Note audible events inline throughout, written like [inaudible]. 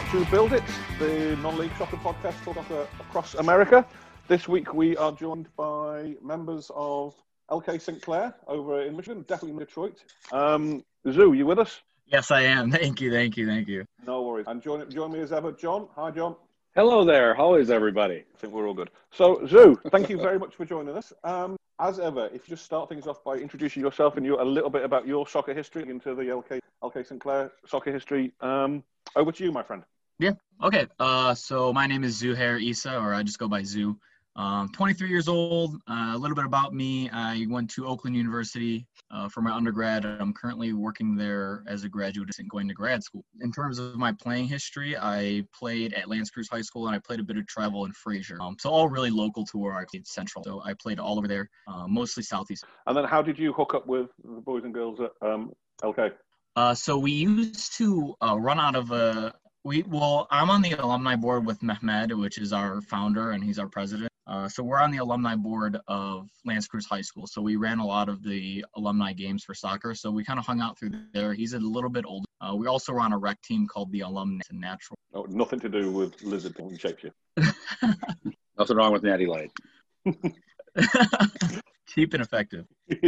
people. Welcome back to Build It, the non-league soccer podcast talk soccer across America. This week we are joined by members of LK St. Clair over in Michigan, definitely in Detroit. Um, Zoo, you with us? Yes, I am. [laughs] Thank you, thank you, thank you. No worries. And join, join me as ever, John. Hi, John. Hello there. How is everybody? I think we're all good. So, Zoo, thank you very much for joining us. Um, as ever, if you just start things off by introducing yourself and you a little bit about your soccer history into the LK LK St. Clair soccer history. Um, over to you, my friend. Yeah. Okay. Uh, so my name is Zuhair Isa, or I just go by Zoo. Um, 23 years old. Uh, a little bit about me. I went to Oakland University uh, for my undergrad. I'm currently working there as a graduate and going to grad school. In terms of my playing history, I played at L'Anse Creuse High School and I played a bit of travel in Fraser. Um, so all really local to where I played Central. So I played all over there, uh, mostly Southeast. And then how did you hook up with the boys and girls at um, LK? Uh, so we used to uh, run out of a we well i'm on the alumni board with mehmed which is our founder and he's our president uh, so we're on the alumni board of L'Anse Creuse High School. So we ran a lot of the alumni games for soccer. So we kind of hung out through there. He's a little bit older. Uh, we also run a rec team called the Alumni Natural. Oh, nothing to do with lizard and shapes you. [laughs] nothing wrong with Natty Light. [laughs] Cheap and effective. [laughs]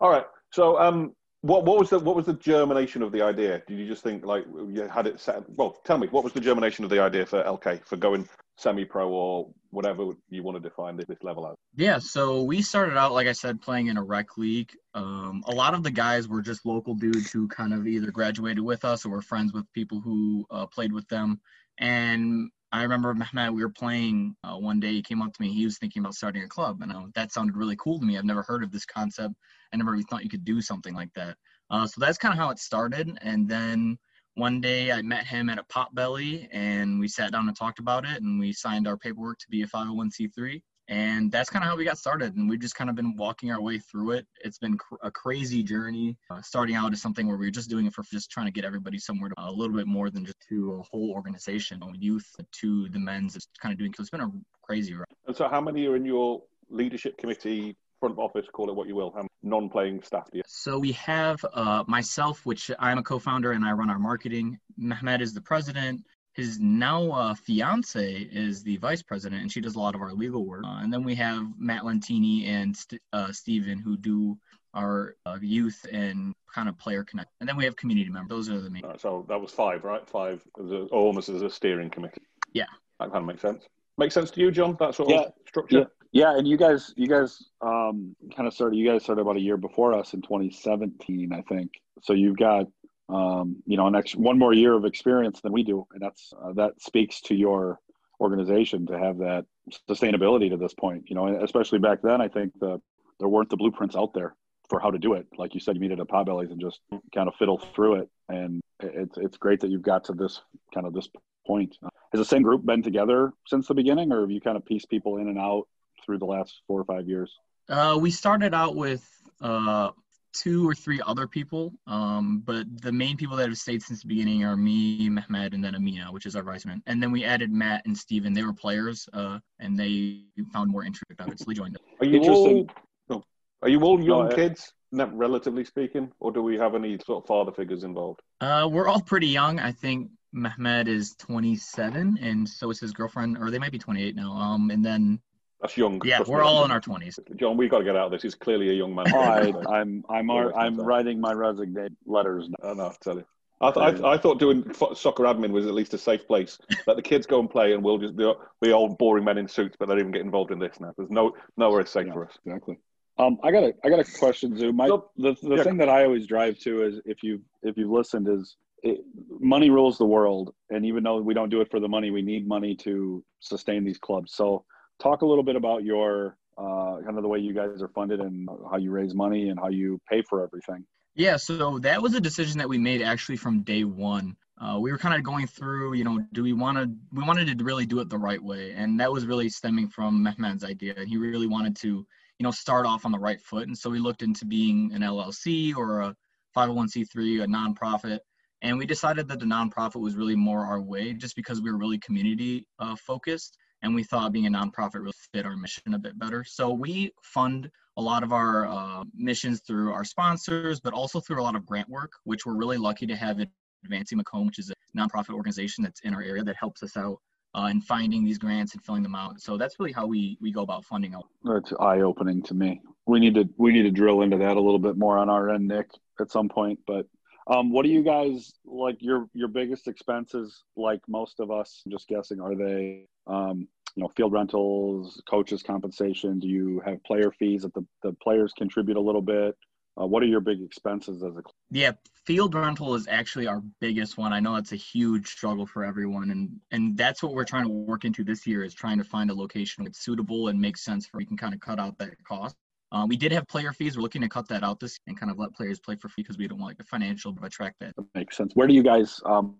All right. So um, what what was the what was the germination of the idea? Did you just think like you had it set? Well, tell me what was the germination of the idea for LK for going semi-pro or whatever you want to define this level as? Yeah, so we started out like I said playing in a rec league. Um, a lot of the guys were just local dudes who kind of either graduated with us or were friends with people who uh, played with them. And I remember Mehmet, we were playing uh, one day. He came up to me. He was thinking about starting a club, and uh, that sounded really cool to me. I've never heard of this concept. I never really thought you could do something like that. Uh, so that's kind of how it started. And then one day I met him at a Potbelly, and we sat down and talked about it, and we signed our paperwork to be a 501c3 and that's kind of how we got started and we've just kind of been walking our way through it. It's been cr- a crazy journey. Uh, starting out as something where we are just doing it for just trying to get everybody somewhere to, uh, a little bit more than just to a whole organization youth to the men's it's kind of doing so it's been a crazy ride and so how many are in your leadership committee front office call it what you will how non-playing staff do you so we have uh, myself which i'm a co-founder and i run our marketing. Mehmet is the president his now uh, fiance is the vice president, and she does a lot of our legal work. Uh, and then we have Matt Lentini and St- uh, Steven who do our uh, youth and kind of player connect. And then we have community members. Those are the main. Right, so that was five, right? Five, almost as a steering committee. Yeah, that kind of makes sense. Makes sense to you, John? That sort yeah. of structure. Yeah. Yeah, and you guys, you guys, um, kind of started. You guys started about a year before us in 2017, I think. So you've got um, you know, an extra, one more year of experience than we do, and that's uh, that speaks to your organization to have that sustainability to this point. You know, especially back then, I think the there weren't the blueprints out there for how to do it. Like you said, you meet at a Potbellies and just kind of fiddle through it, and it's it's great that you've got to this kind of this point. Has the same group been together since the beginning, or have you kind of pieced people in and out through the last four or five years? Uh, we started out with uh, two or three other people, um, but the main people that have stayed since the beginning are me, Mehmed, and then Amina, which is our vice man. And then we added Matt and Steven. They were players, uh, and they found more interest about it, they joined us. Are you all, oh, are you all young no, kids, relatively speaking, or do we have any sort of father figures involved? Uh, we're all pretty young. I think Mehmed is 27, and so is his girlfriend, or they might be 28 now. Um, and then that's young. Yeah, we're all in our twenties. John, we got to get out of this. He's clearly a young man. I, am [laughs] I'm I'm, I'm writing my resignation letters. Now. I know. Tell you. I, th- I, I, thought doing soccer admin was at least a safe place. Let the kids go and play, and we'll just be, be old boring men in suits. But they don't even get involved in this now. There's no nowhere safe yeah, for us. Exactly. Um, I got a I got a question, Zoo. My so, the, the yeah. thing that I always drive to is if you if you've listened is it, money rules the world, and even though we don't do it for the money, we need money to sustain these clubs. So talk a little bit about your uh, kind of the way you guys are funded and how you raise money and how you pay for everything. Yeah, so that was a decision that we made actually from day one. Uh, we were kind of going through, you know, do we want to? We wanted to really do it the right way, and that was really stemming from Mehmet's idea. He really wanted to, you know, start off on the right foot. And so we looked into being an LLC or a 501c3, a nonprofit, and we decided that the nonprofit was really more our way, just because we were really community uh, focused and we thought being a nonprofit really fit our mission a bit better. So we fund a lot of our uh, missions through our sponsors, but also through a lot of grant work, which we're really lucky to have Advancing Macomb, which is a nonprofit organization that's in our area that helps us out uh, in finding these grants and filling them out. So that's really how we we go about funding out. That's eye opening to me. We need to we need to drill into that a little bit more on our end, Nick, at some point. But um, what do you guys like your your biggest expenses? Like most of us, I'm just guessing, are they um, you know field rentals, coaches compensation? Do you have player fees that the the players contribute a little bit? Uh, what are your big expenses as a? Yeah, field rental is actually our biggest one. I know it's a huge struggle for everyone, and and that's what we're trying to work into this year is trying to find a location that's suitable and makes sense for we can kind of cut out that cost. Uh, we did have player fees. We're looking to cut that out this and kind of let players play for free because we don't want like the financial to attract that. That makes sense. Where do you guys, um,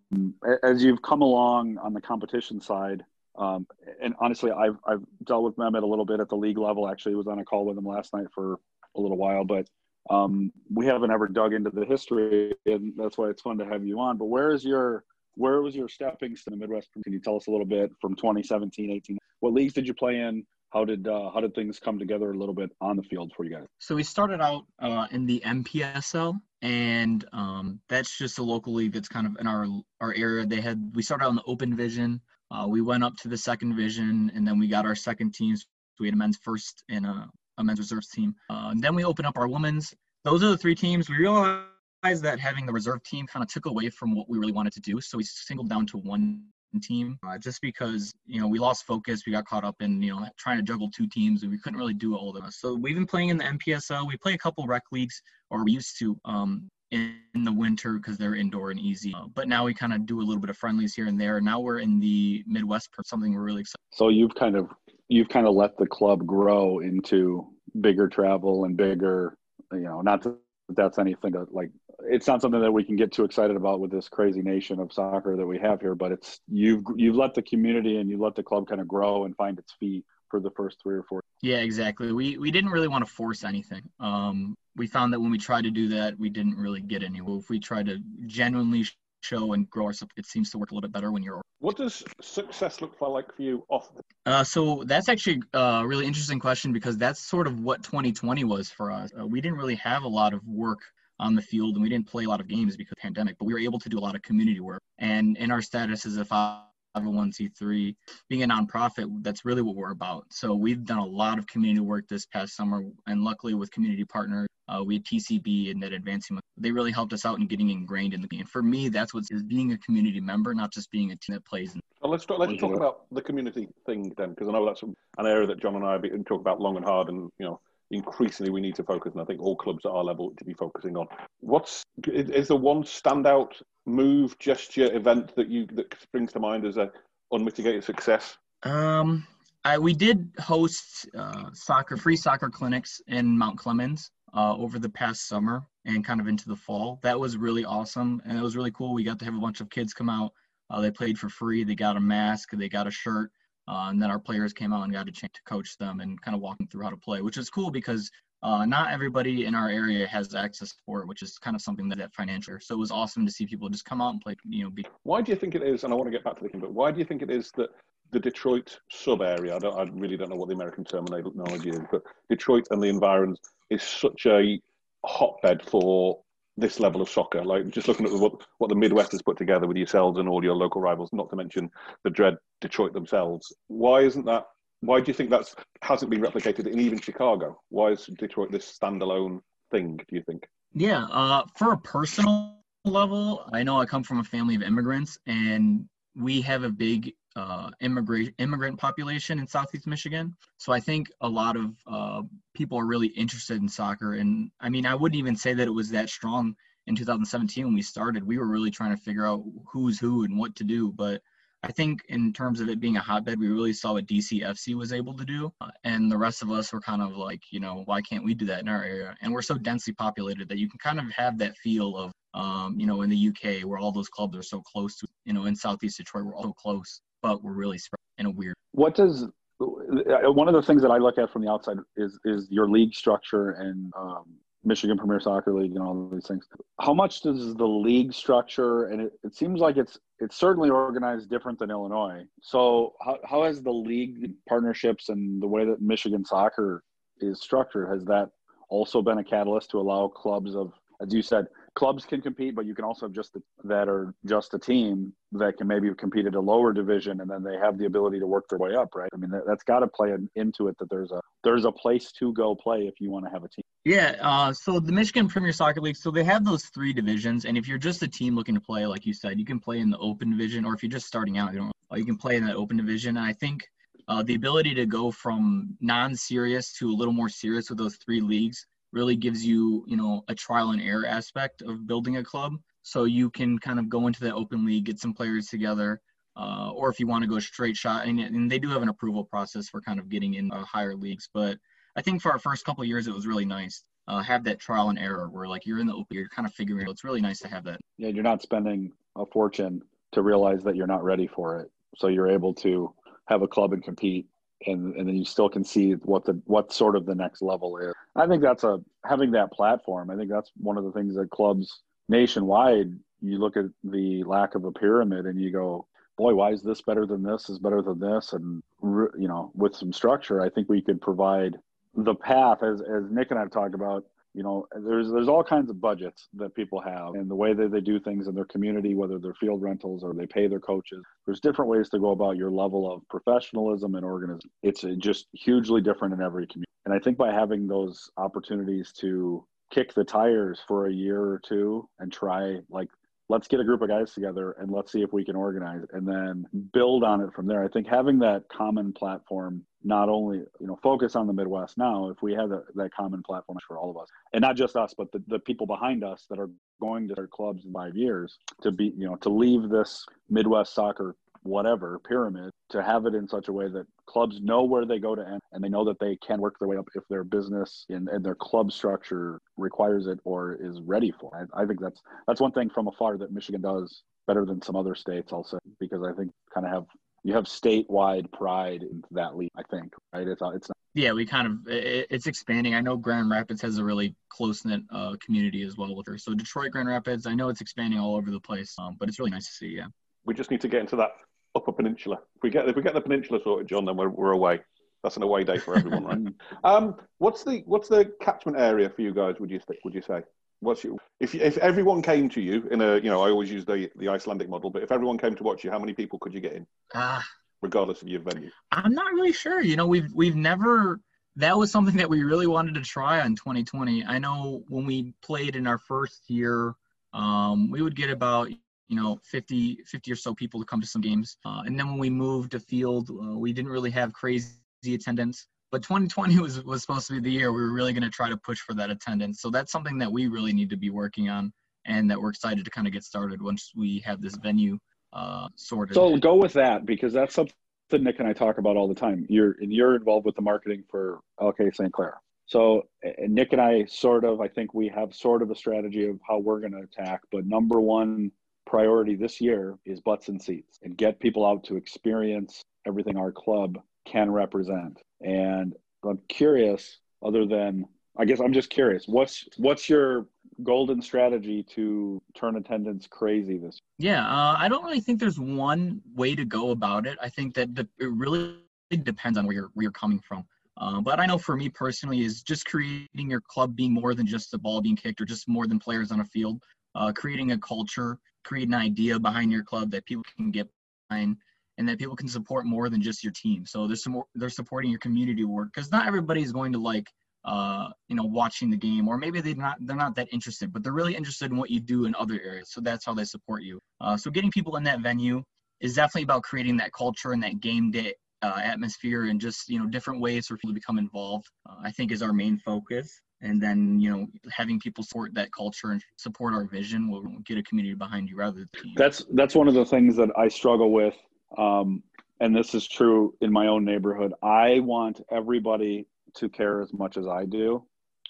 as you've come along on the competition side, um, and honestly, I've I've dealt with Mehmet a little bit at the league level. Actually, was on a call with him last night for a little while, but um, we haven't ever dug into the history, and that's why it's fun to have you on. But where is your where was your stepping stone in the Midwest? Can you tell us a little bit from 2017, 18? What leagues did you play in? How did uh, how did things come together a little bit on the field for you guys? So we started out uh, in the MPSL, and um, that's just a local league that's kind of in our our area. They had we started out in the Open Division. Uh, we went up to the second division, and then we got our second teams. We had a men's first and a a men's reserves team. Uh, then we open up our women's. Those are the three teams. We realized that having the reserve team kind of took away from what we really wanted to do. So we singled down to one team uh, just because you know we lost focus we got caught up in you know trying to juggle two teams and we couldn't really do it all of us so we've been playing in the mpsl we play a couple rec leagues or we used to um, in, the winter because they're indoor and easy. Uh, but now we kind of do a little bit of friendlies here and there. Now we're in the midwest for something we're really excited so you've kind of you've kind of let the club grow into bigger travel and bigger, you know, not that that's anything that like it's not something that we can get too excited about with this crazy nation of soccer that we have here, but it's you've you've let the community and you let the club kind of grow and find its feet for the first three or four. Yeah, exactly. We we didn't really want to force anything. Um, we found that when we tried to do that, we didn't really get anywhere. If we tried to genuinely show and grow ourselves, it seems to work a little bit better when you're. What does success look like for you off? The- uh, so that's actually a really interesting question because that's sort of what 2020 was for us. Uh, we didn't really have a lot of work on the field and we didn't play a lot of games because of the pandemic, but we were able to do a lot of community work. And in our status as a 501c3, being a nonprofit, that's really what we're about. So we've done a lot of community work this past summer, and luckily with community partners, uh, we had TCB and that advancing. They really helped us out in getting ingrained in the game. For me, that's what is being a community member, not just being a team that plays. Well, let's talk, let's talk about the community thing then, because I know that's an area that John and I have been talk about long and hard, and you know increasingly we need to focus, and I think all clubs at our level to be focusing on. What's is there one standout move, gesture, event that you that springs to mind as a unmitigated success? Um, I, we did host uh, soccer free soccer clinics in Mount Clemens uh, over the past summer and kind of into the fall. That was really awesome, and it was really cool. We got to have a bunch of kids come out. Uh, they played for free. They got a mask. They got a shirt. Uh, and then our players came out and got a chance to coach them and kind of walk them through how to play, which is cool because uh, not everybody in our area has access to sport, which is kind of something that, that financial. So it was awesome to see people just come out and play. You know, be- why do you think it is? And I want to get back to the game, but why do you think it is that the Detroit sub area? I don't, I really don't know what the American terminology is, but Detroit and the environs is such a hotbed for this level of soccer. Like just looking at what what the Midwest has put together with yourselves and all your local rivals, not to mention the dread Detroit themselves. Why isn't that? Why do you think that's hasn't been replicated in even Chicago? Why is Detroit this standalone thing? Do you think? Yeah, uh, for a personal level, I know I come from a family of immigrants, and we have a big uh, immigrant immigrant population in Southeast Michigan. So I think a lot of uh, people are really interested in soccer. And I mean, I wouldn't even say that it was that strong in 2017 when we started. We were really trying to figure out who's who and what to do. But I think in terms of it being a hotbed, we really saw what DCFC was able to do. Uh, and the rest of us were kind of like, you know, why can't we do that in our area? And we're so densely populated that you can kind of have that feel of, um, you know, in the UK where all those clubs are so close to, you know, in Southeast Detroit, we're all so close but we're really spread in a weird. What does one of the things that I look at from the outside is is your league structure and um, Michigan Premier Soccer League and all these things. How much does the league structure and it, it seems like it's it's certainly organized different than Illinois. So how how has the league partnerships and the way that Michigan soccer is structured has that also been a catalyst to allow clubs of as you said clubs can compete, but you can also have just the, that are just a team that can maybe compete at a lower division, and then they have the ability to work their way up, right? I mean, that, has got to play into it that there's a there's a place to go play if you want to have a team. Yeah. Uh, so the Michigan Premier Soccer League, so they have those three divisions, and if you're just a team looking to play, like you said, you can play in the open division, or if you're just starting out, you don't, you can play in that open division. And I think uh, the ability to go from non-serious to a little more serious with those three leagues really gives you, you know, a trial and error aspect of building a club. So you can kind of go into the open league, get some players together, uh, or if you want to go straight shot, and, and, they do have an approval process for kind of getting in uh, higher leagues. But I think for our first couple years, it was really nice. Uh, have that trial and error where like you're in the open, you're kind of figuring out. It's really nice to have that. Yeah, you're not spending a fortune to realize that you're not ready for it. So you're able to have a club and compete and and then you still can see what the what sort of the next level is. I think that's a having that platform. I think that's one of the things that clubs nationwide. You look at the lack of a pyramid and you go, boy, why is this better than this? Is better than this? And you know, with some structure, I think we could provide the path as as Nick and I've talked about you know there's there's all kinds of budgets that people have and the way that they do things in their community whether they're field rentals or they pay their coaches. There's different ways to go about your level of professionalism and organism it's just hugely different in every community. And i think by having those opportunities to kick the tires for a year or two and try like let's get a group of guys together and let's see if we can organize and then build on it from there. I think having that common platform not only you know focus on the midwest now if we have that, that common platform for all of us and not just us but the, the people behind us that are going to their clubs in five years to be you know to leave this midwest soccer whatever pyramid to have it in such a way that clubs know where they go to end and they know that they can work their way up if their business and, and their club structure requires it or is ready for it. I, I think that's that's one thing from afar that Michigan does better than some other states I'll because I think kind of have you have statewide pride in that league I think right it's it's not yeah, we kind of it's expanding. I know Grand Rapids has a really close knit uh, community as well with her. So Detroit, Grand Rapids, I know it's expanding all over the place, um, but it's really nice to see. Yeah, we just need to get into that Upper Peninsula. If we get if we get the peninsula sorted, John, then we're, we're away. That's an away day for everyone, right? [laughs] um, what's the what's the catchment area for you guys? Would you think? Would you say? What's your, if if everyone came to you in a you know I always use the the Icelandic model, but if everyone came to watch you, how many people could you get in? Ah, uh, regardless of your venue. I'm not really sure. You know, we've we've never that was something that we really wanted to try on 2020. I know when we played in our first year, um, we would get about you know 50 50 or so people to come to some games. Uh, and then when we moved to field uh, we didn't really have crazy attendance but 2020 was was supposed to be the year we were really going to try to push for that attendance. So that's something that we really need to be working on and that we're excited to kind of get started once we have this venue uh, sorted. So go with that because that's something nick and i talk about all the time. You're and you're involved with the marketing for lk st clair. So Nick and I sort of, I think we have sort of a strategy of how we're going to attack. But number one priority this year is butts and seats and get people out to experience everything our club can represent. And I'm curious, other than I guess I'm just curious, what's what's your golden strategy to turn attendance crazy this year? Yeah, uh, I don't really think there's one way to go about it. I think that the, it really depends on where you're where you're coming from. Uh, but I know for me personally is just creating your club being more than just the ball being kicked or just more than players on a field. Uh, creating a culture create an idea behind your club that people can get behind and that people can support more than just your team. So there's some more, they're supporting your community work because not everybody is going to like uh, you know watching the game or maybe they're not they're not that interested, but they're really interested in what you do in other areas. So that's how they support you. Uh, so getting people in that venue is definitely about creating that culture and that game day uh, atmosphere and just you know different ways for people to become involved. Uh, I think is our main focus and then you know having people support that culture and support our vision will get a community behind you rather than that's that's one of the things that i struggle with um, and this is true in my own neighborhood. I want everybody to care as much as i do.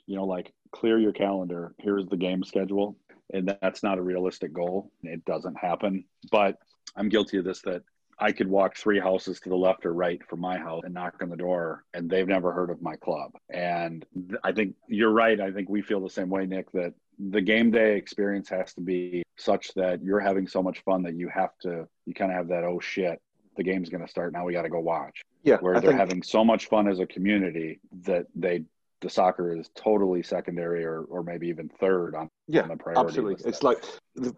You know like clear your calendar. Here's the game schedule. And that's not a realistic goal. It doesn't happen. But i'm guilty of this that I could walk three houses to the left or right from my house and knock on the door, and they've never heard of my club. And I think you're right. I think we feel the same way, Nick, that the game day experience has to be such that you're having so much fun that you have to, you kind of have that, oh shit, the game's going to start. Now we got to go watch. Yeah. Where I they're think... having so much fun as a community that they the soccer is totally secondary or, or maybe even third on, yeah on the priority absolutely it's like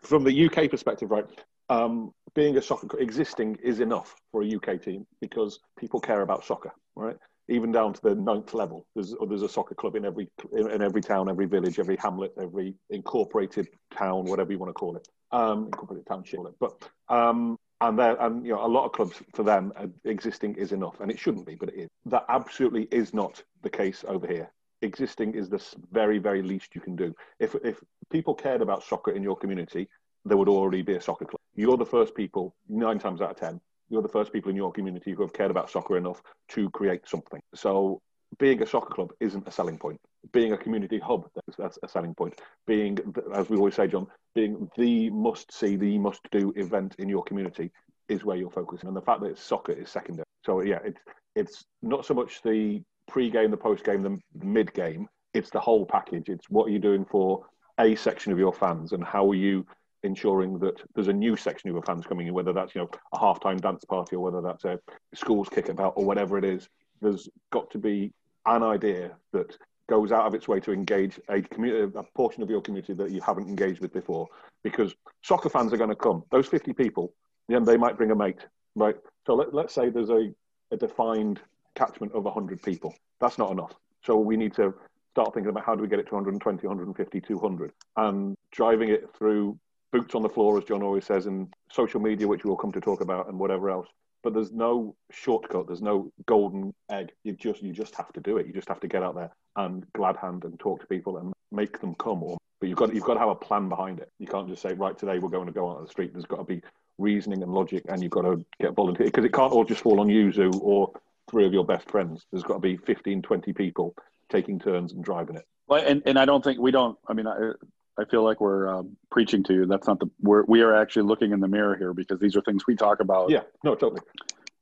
from the uk perspective right um, being a soccer existing is enough for a uk team because people care about soccer right? Even down to the ninth level there's there's a soccer club in every in every town every village every hamlet every incorporated town whatever you want to call it. Um incorporated township but um and there and you know a lot of clubs for them uh, existing is enough and it shouldn't be but it is. That absolutely is not the case over here. Existing is the very very least you can do. If if people cared about soccer in your community there would already be a soccer club. You're the first people nine times out of ten you're the first people in your community who have cared about soccer enough to create something. So being a soccer club isn't a selling point. Being a community hub that's, that's a selling point. Being as we always say john being the must see the must do event in your community is where you're focusing. And the fact that it's soccer is secondary. So yeah it's it's not so much the pre-game the post-game the, the mid-game. It's the whole package. It's what are you doing for a section of your fans and how are you ensuring that there's a new section of fans coming in whether that's you know a halftime dance party or whether that's a school's kickabout or whatever it is there's got to be an idea that goes out of its way to engage a community, a portion of your community that you haven't engaged with before. Because soccer fans are going to come. Those 50 people, yeah, they might bring a mate, right? So let, let's say there's a, a defined catchment of 100 people. That's not enough. So we need to start thinking about how do we get it to 120, 150, 200, and driving it through boots on the floor, as John always says, and social media, which we'll come to talk about, and whatever else. But there's no shortcut there's no golden egg. You just you just have to do it. You just have to get out there and glad hand and talk to people and make them come or but you've got you've got to have a plan behind it. You can't just say right today we're going to go out on the street. There's got to be reasoning and logic and you've got to get volunteers because it can't all just fall on you Zoo, or three of your best friends. There's got to be 15 20 people taking turns and driving it. Well and, and i don't think we don't i mean I, I feel like we're um, preaching to you. That's not the we're we are actually looking in the mirror here because these are things we talk about. Yeah, no, totally.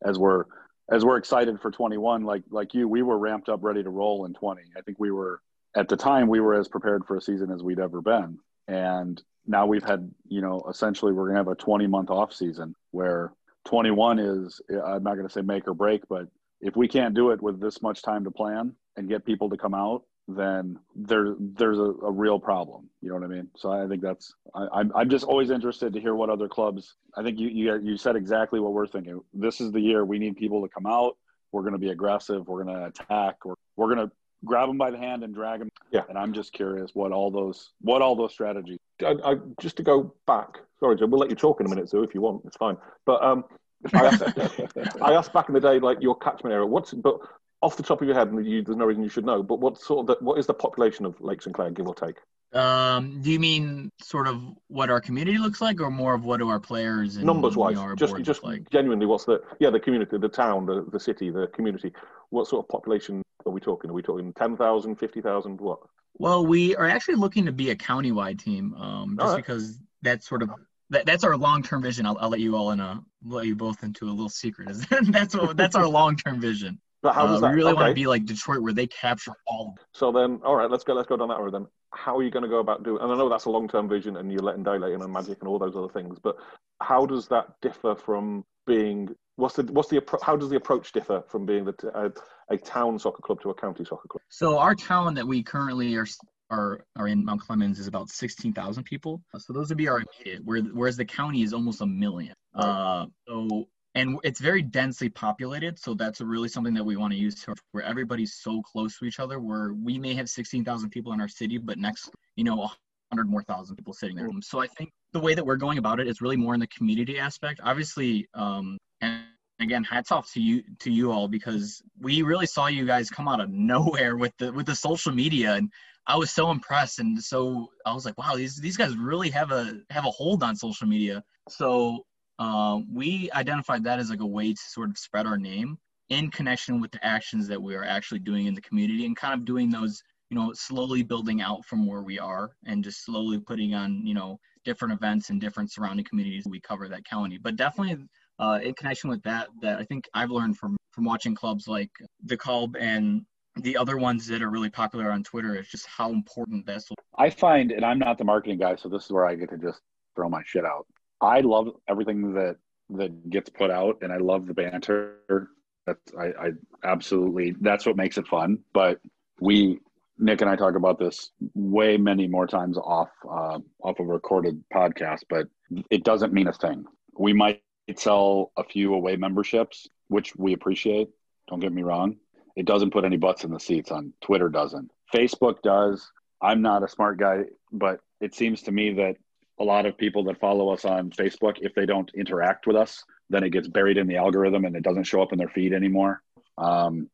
As we're as we're excited for 21, like like you, we were ramped up, ready to roll in 20. I think we were at the time we were as prepared for a season as we'd ever been, and now we've had you know essentially we're gonna have a 20 month off season where 21 is I'm not gonna say make or break, but if we can't do it with this much time to plan and get people to come out then there there's a, a, real problem. You know what I mean? So I think that's I, I'm I'm just always interested to hear what other clubs. I think you you you said exactly what we're thinking. This is the year we need people to come out. We're going to be aggressive. We're going to attack. We're we're going to grab them by the hand and drag them. Yeah. And I'm just curious what all those what all those strategies. I, I, just to go back. Sorry, Joe. We'll let you talk in a minute, so if you want, it's fine. But um, I asked, [laughs] [laughs] I asked back in the day, like your catchment area. What's but off the top of your head, and you, there's no reason you should know, but what sort of the, what is the population of Lake St Clair, give or take? Um, do you mean sort of what our community looks like, or more of what do our players and, numbers wise? You know, just just like? genuinely, what's the yeah the community, the town, the the city, the community? What sort of population are we talking? Are we talking 10,000, 50,000, What? Well, we are actually looking to be a countywide team, um, just right. because that's sort of that, that's our long term vision. I'll, I'll let you all in a let you both into a little secret. [laughs] that's what that's our long term vision. But how does uh, that? We really okay. want to be like Detroit, where they capture all. So then, all right, let's go. Let's go down that road then. How are you going to go about doing? And I know that's a long-term vision, and you're letting daylight and magic and all those other things. But how does that differ from being? What's the what's the how does the approach differ from being the, a, a town soccer club to a county soccer club? So our town that we currently are are, are in Mount Clemens is about 16,000 people. So those would be our immediate, whereas the county is almost a million. Uh, so and it's very densely populated so that's really something that we want to use where everybody's so close to each other where we may have 16,000 people in our city but next you know 100 more thousand people sitting there so i think the way that we're going about it is really more in the community aspect. Obviously um, and again hats off to you to you all because we really saw you guys come out of [laughs] nowhere with the with the social media and I was so impressed and so I was like wow these these guys really have a have a hold on social media. So uh, we identified that as like a way to sort of spread our name in connection with the actions that we are actually doing in the community and kind of doing those you know slowly building out from where we are and just slowly putting on you know different events in different surrounding communities we cover that county. But definitely uh, in connection with that that i think i've learned from from watching clubs like the club and the other ones that are really popular on twitter is just how important this i find and i'm not the marketing guy so this is where i get to just throw my shit out I love everything that that gets put out, and I love the banter. That's I, I absolutely that's what makes it fun. But we Nick and I talk about this way many more times off uh, off of a recorded podcast, but it doesn't mean a thing. We might sell a few away memberships, which we appreciate. Don't get me wrong. It doesn't put any butts in the seats on Twitter doesn't. Facebook does. I'm not a smart guy, but it seems to me that a lot of people that follow us on Facebook, if they don't interact with us, then it gets buried in the algorithm and it doesn't show up in their feed anymore. Um,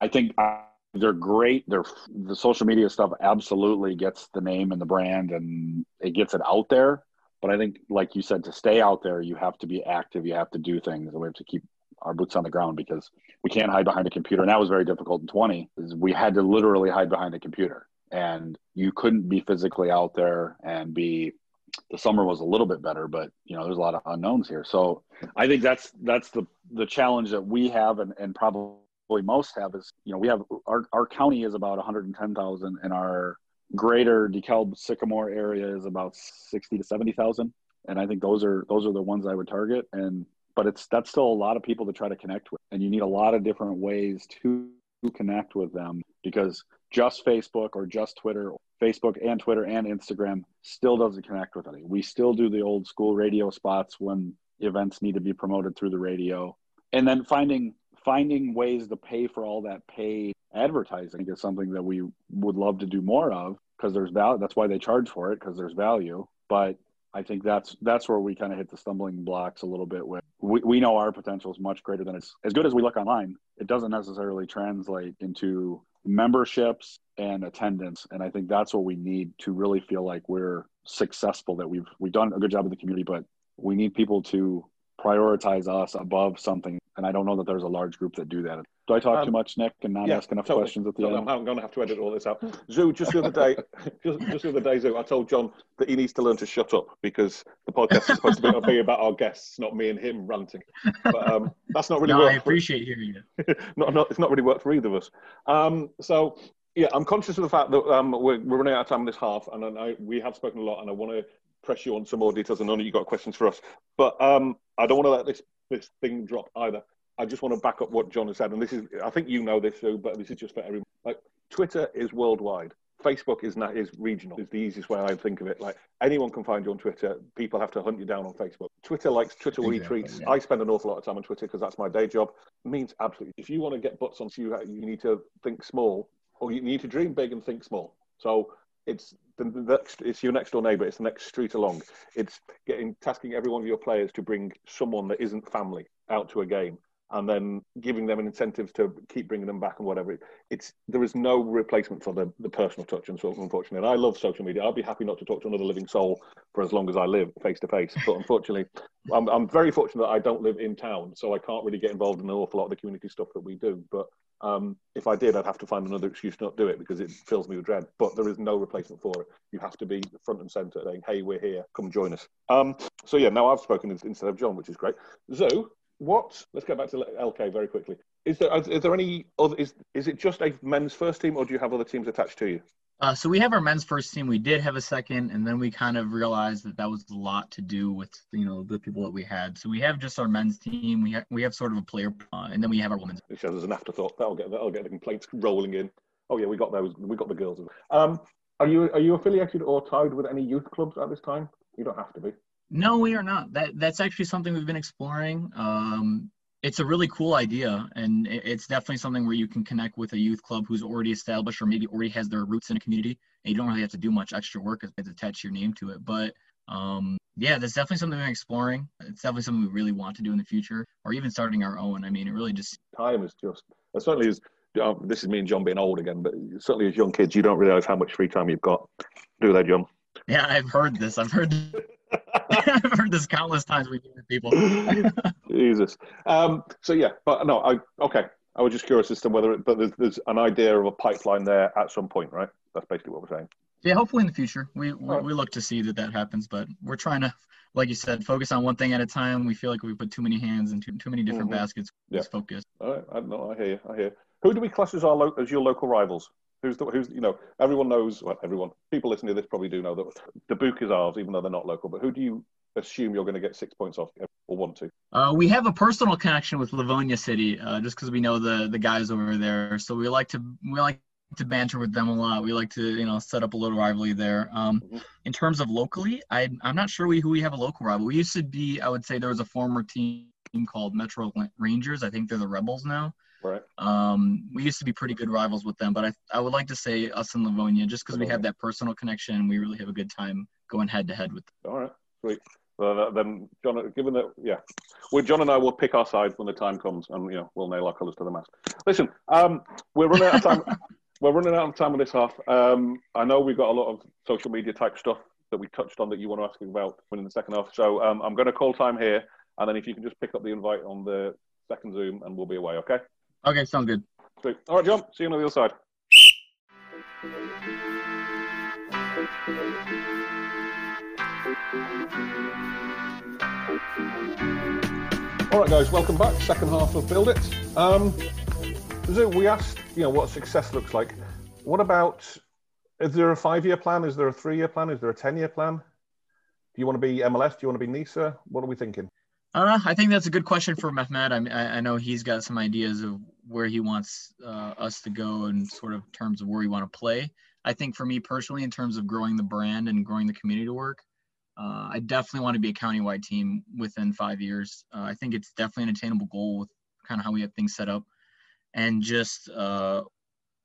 I think uh, they're great. They're the social media stuff absolutely gets the name and the brand and it gets it out there. But I think, like you said, to stay out there, you have to be active. You have to do things, we have to keep our boots on the ground because we can't hide behind a computer. And that was very difficult in 20. Is we had to literally hide behind a computer, and you couldn't be physically out there and be. The summer was a little bit better, but you know, there's a lot of unknowns here. So I think that's that's the the challenge that we have, and and probably most have is you know we have our, our county is about 110,000 and our greater DeKalb Sycamore area is about 60 to 70,000 and I think those are those are the ones I would target. And but it's that's still a lot of people to try to connect with. And you need a lot of different ways to connect with them because just Facebook or just Twitter Facebook and Twitter and Instagram still doesn't connect with any. We still do the old school radio spots when events need to be promoted through the radio and then finding finding ways to pay for all that paid advertising is something that we would love to do more of because there's value. That's why they charge for it because there's value. But I think that's that's where we kind of hit the stumbling blocks a little bit with we, we know our potential is much greater than it's as good as we look online. It doesn't necessarily translate into memberships and attendance. And I think that's what we need to really feel like we're successful, that we've we've done a good job of the community, but we need people to prioritize us above something. And I don't know that there's a large group that do that. Do I talk um, too much, Nick, and not yeah, ask enough totally. questions at the no, end? I'm going to have to edit all this out. Zoo, just the other day, [laughs] just, just the other day, Zoo, I told John that he needs to learn to shut up because the podcast is supposed to be about our guests, not me and him ranting. But um, that's not really. no, I appreciate for, hearing it. [laughs] not, not, it's not really worked for either of us. Um, so yeah, I'm conscious of the fact that um, we're, we're, running out of time in this half, and I, we have spoken a lot, and I want to press you on some more details. and none of you got questions for us, but um, I don't want to let this this thing drop either. I just want to back up what John has said, and this is I think you know this too, but this is just for everyone. Like Twitter is worldwide. Facebook is not is regional. Is the easiest way I think of it. Like anyone can find you on Twitter. People have to hunt you down on Facebook. Twitter likes Twitter exactly, retweets. Yeah. I spend an awful lot of time on Twitter because that's my day job. It means absolutely. If you want to get butts on you, you need to think small, or you need to dream big and think small. So it's the next, it's your next door neighbour. It's the next street along. It's getting tasking every one of your players to bring someone that isn't family out to a game, and then giving them an incentive to keep bringing them back and whatever. It's there is no replacement for the, the personal touch, and so unfortunately, and I love social media. I'd be happy not to talk to another living soul for as long as I live face to face. But unfortunately, [laughs] I'm, I'm very fortunate that I don't live in town, so I can't really get involved in an awful lot of the community stuff that we do. But um, if I did, I'd have to find another excuse to not do it because it fills me with dread. But there is no replacement for it. You have to be front and centre saying, hey, we're here, come join us. Um, so, yeah, now I've spoken instead of John, which is great. Zoo, what, let's go back to LK very quickly. Is there, is there any other, is, is it just a men's first team or do you have other teams attached to you? Uh, so we have our men's first team. We did have a second, and then we kind of realized that that was a lot to do with you know the people that we had. So we have just our men's team. We have we have sort of a player, uh, and then we have our women's. It shows as an afterthought. That'll get that'll get the complaints rolling in. Oh yeah, we got those. We got the girls. Um, are you are you affiliated or tied with any youth clubs at this time? You don't have to be. No, we are not. That that's actually something we've been exploring. Um, it's a really cool idea and it's definitely something where you can connect with a youth club who's already established or maybe already has their roots in a community and you don't really have to do much extra work to attach your name to it. But um, yeah that's definitely something we're exploring. It's definitely something we really want to do in the future or even starting our own. I mean it really just time is just certainly is uh, this is me and john being old again but certainly as young kids you don't realize how much free time you've got do that john? Yeah i've heard this. I've heard [laughs] I've heard this countless times with people. [laughs] Jesus. Um, so yeah, but no, I okay. I was just curious as to whether, it, but there's, there's an idea of a pipeline there at some point, right? That's basically what we're saying. Yeah, hopefully in the future, we we, right. we look to see that that happens, but we're trying to, like you said, focus on one thing at a time. We feel like we put too many hands in too, too many different mm-hmm. baskets. Yeah. focus. All right, I know. I hear you. I hear. Who do we class as our lo- as your local rivals? Who's the, who's you know everyone knows well everyone people listening to this probably do know that Dubuque is ours even though they're not local. But who do you assume you're going to get six points off or want to? Uh, we have a personal connection with Livonia City, uh, just because we know the the guys over there. So we like to we like to banter with them a lot. We like to, you know, set up a little rivalry there. Um, Mhm. In terms of locally, I, I'm not sure we, who we have a local rival. We used to be, I would say there was a former team called Metro Rangers. I think they're the Rebels now. Right. Um, we used to be pretty good rivals with them, but I, I would like to say us and Livonia, just because we have that personal connection. We really have a good time going head to head with them. All right, sweet. Well, then, John, given that, yeah, well, John and I will pick our sides when the time comes, and you know, we'll nail our colours to the mast. Listen, um, we're running out of time. [laughs] we're running out of time on this half. Um, I know we've got a lot of social media type stuff that we touched on that you want to ask about when in the second half. So um, I'm going to call time here, and then if you can just pick up the invite on the second Zoom, and we'll be away. Okay. Okay, sounds good. Sweet. All right, John. See you on the other side. All right, guys, welcome back. Second half of Build It. Um, so we asked, you know, what success looks like. What about? Is there a five-year plan? Is there a three-year plan? Is there a ten-year plan? Do you want to be MLS? Do you want to be NISA? What are we thinking? Uh, I think that's a good question for Mehmet. I, I know he's got some ideas of where he wants uh, us to go and sort of terms of where we want to play. I think for me personally, in terms of growing the brand and growing the community to work, uh, I definitely want to be a countywide team within five years. Uh, I think it's definitely an attainable goal with kind of how we have things set up, and just uh,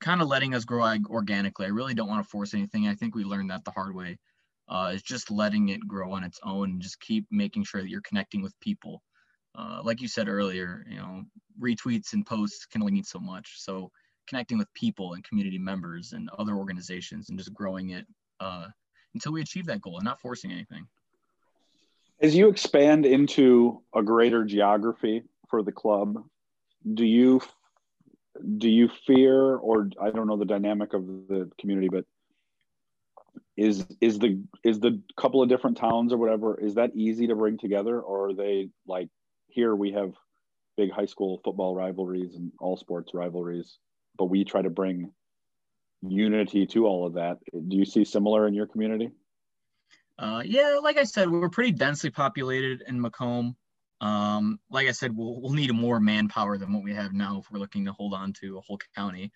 kind of letting us grow organically. I really don't want to force anything. I think we learned that the hard way. Uh, is just letting it grow on its own and just keep making sure that you're connecting with people. Uh, like you said earlier, you know, retweets and posts can only mean so much. So connecting with people and community members and other organizations and just growing it uh, until we achieve that goal and not forcing anything. As you expand into a greater geography for the club, do you do you fear or I don't know the dynamic of the community, but is is the is the couple of different towns or whatever is that easy to bring together or are they like here we have big high school football rivalries and all sports rivalries but we try to bring unity to all of that do you see similar in your community uh, yeah like i said we're pretty densely populated in macomb um, like i said we'll, we'll need more manpower than what we have now if we're looking to hold on to a whole county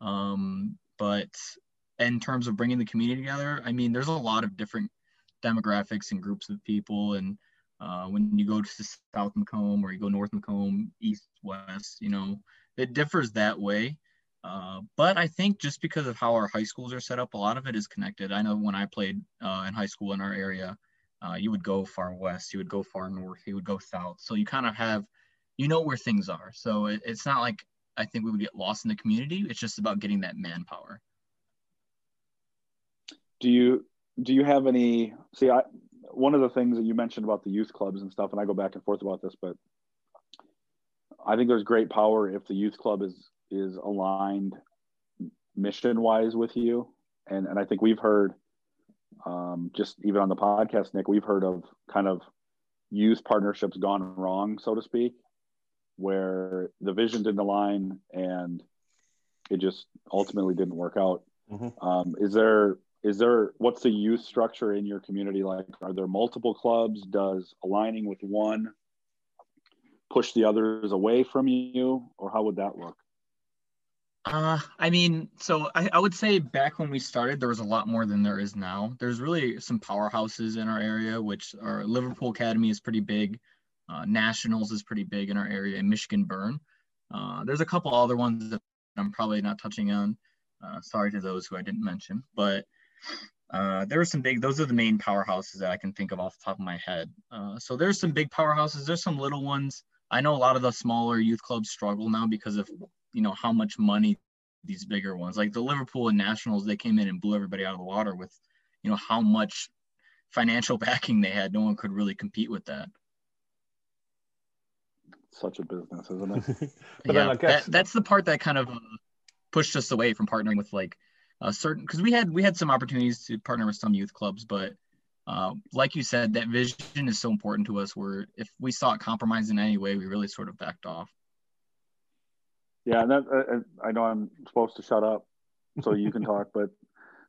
um, but in terms of bringing the community together, I mean, there's a lot of different demographics and groups of people. And uh, when you go to South Macomb or you go North Macomb, East, West, you know, it differs that way. Uh, but I think just because of how our high schools are set up, a lot of it is connected. I know when I played uh, in high school in our area, uh, you would go far west, you would go far north, you would go south. So you kind of have, you know, where things are. So it, it's not like I think we would get lost in the community. It's just about getting that manpower do you do you have any see i one of the things that you mentioned about the youth clubs and stuff and i go back and forth about this but i think there's great power if the youth club is is aligned mission wise with you. And and i think we've heard um, just even on the podcast nick we've heard of kind of youth partnerships gone wrong so to speak where the vision didn't align and it just ultimately didn't work out. Mm-hmm. um, is there is there what's the youth structure in your community? Like are there multiple clubs? Does aligning with one push the others away from you or how would that look uh, I mean, so I, I would say back when we started, there was a lot more than there is now. There's really some powerhouses in our area, which are Liverpool Academy is pretty big, uh, Nationals is pretty big in our area, and Michigan Burn. Uh, there's a couple other ones that I'm probably not touching on. Uh, sorry to those who I didn't mention, but uh, there are some big, those are the main powerhouses that I can think of off the top of my head. Uh, so there's some big powerhouses, there's some little ones. I know a lot of the smaller youth clubs struggle now because of, you know, how much money these bigger ones, like the Liverpool and Nationals, they came in and blew everybody out of the water with, you know, how much financial [laughs] backing they had. No one could really compete with that. Such a business, isn't it? [laughs] [laughs] yeah, guess... that, that's the part that kind of uh, pushed us away from partnering with like uh, certain because we had we had some opportunities to partner with some youth clubs, but uh, like you said, that vision is so important to us. Where if we saw it compromised in any way, we really sort of backed off. Yeah, and that uh, I know I'm supposed to shut up so you can talk, but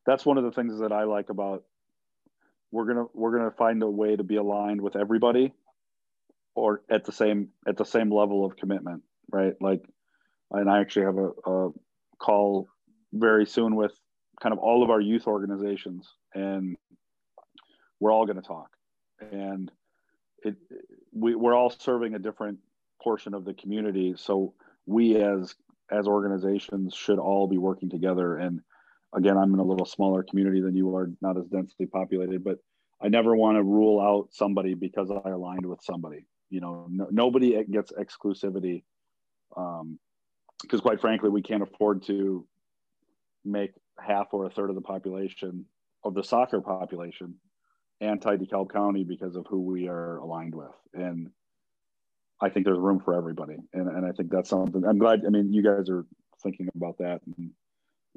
that's one of the things that I like about we're gonna we're gonna find a way to be aligned with everybody, or at the same at the same level of commitment, right? Like, and I actually have a, a call very soon with kind of all of our youth organizations, and we're all to talk. And it, we, we're all serving a different portion of the community, so we as as organizations should all be working together. And again, I'm in a little smaller community than you are, not as densely populated, but I never want to rule out somebody because I aligned with somebody. You know, no, nobody gets exclusivity um, because, quite frankly, we can't afford to make half or a third of the population of the soccer population anti DeKalb County because of who we are aligned with. And I think there's room for everybody. And, and I think that's something I'm glad. I mean, you guys are thinking about that. And,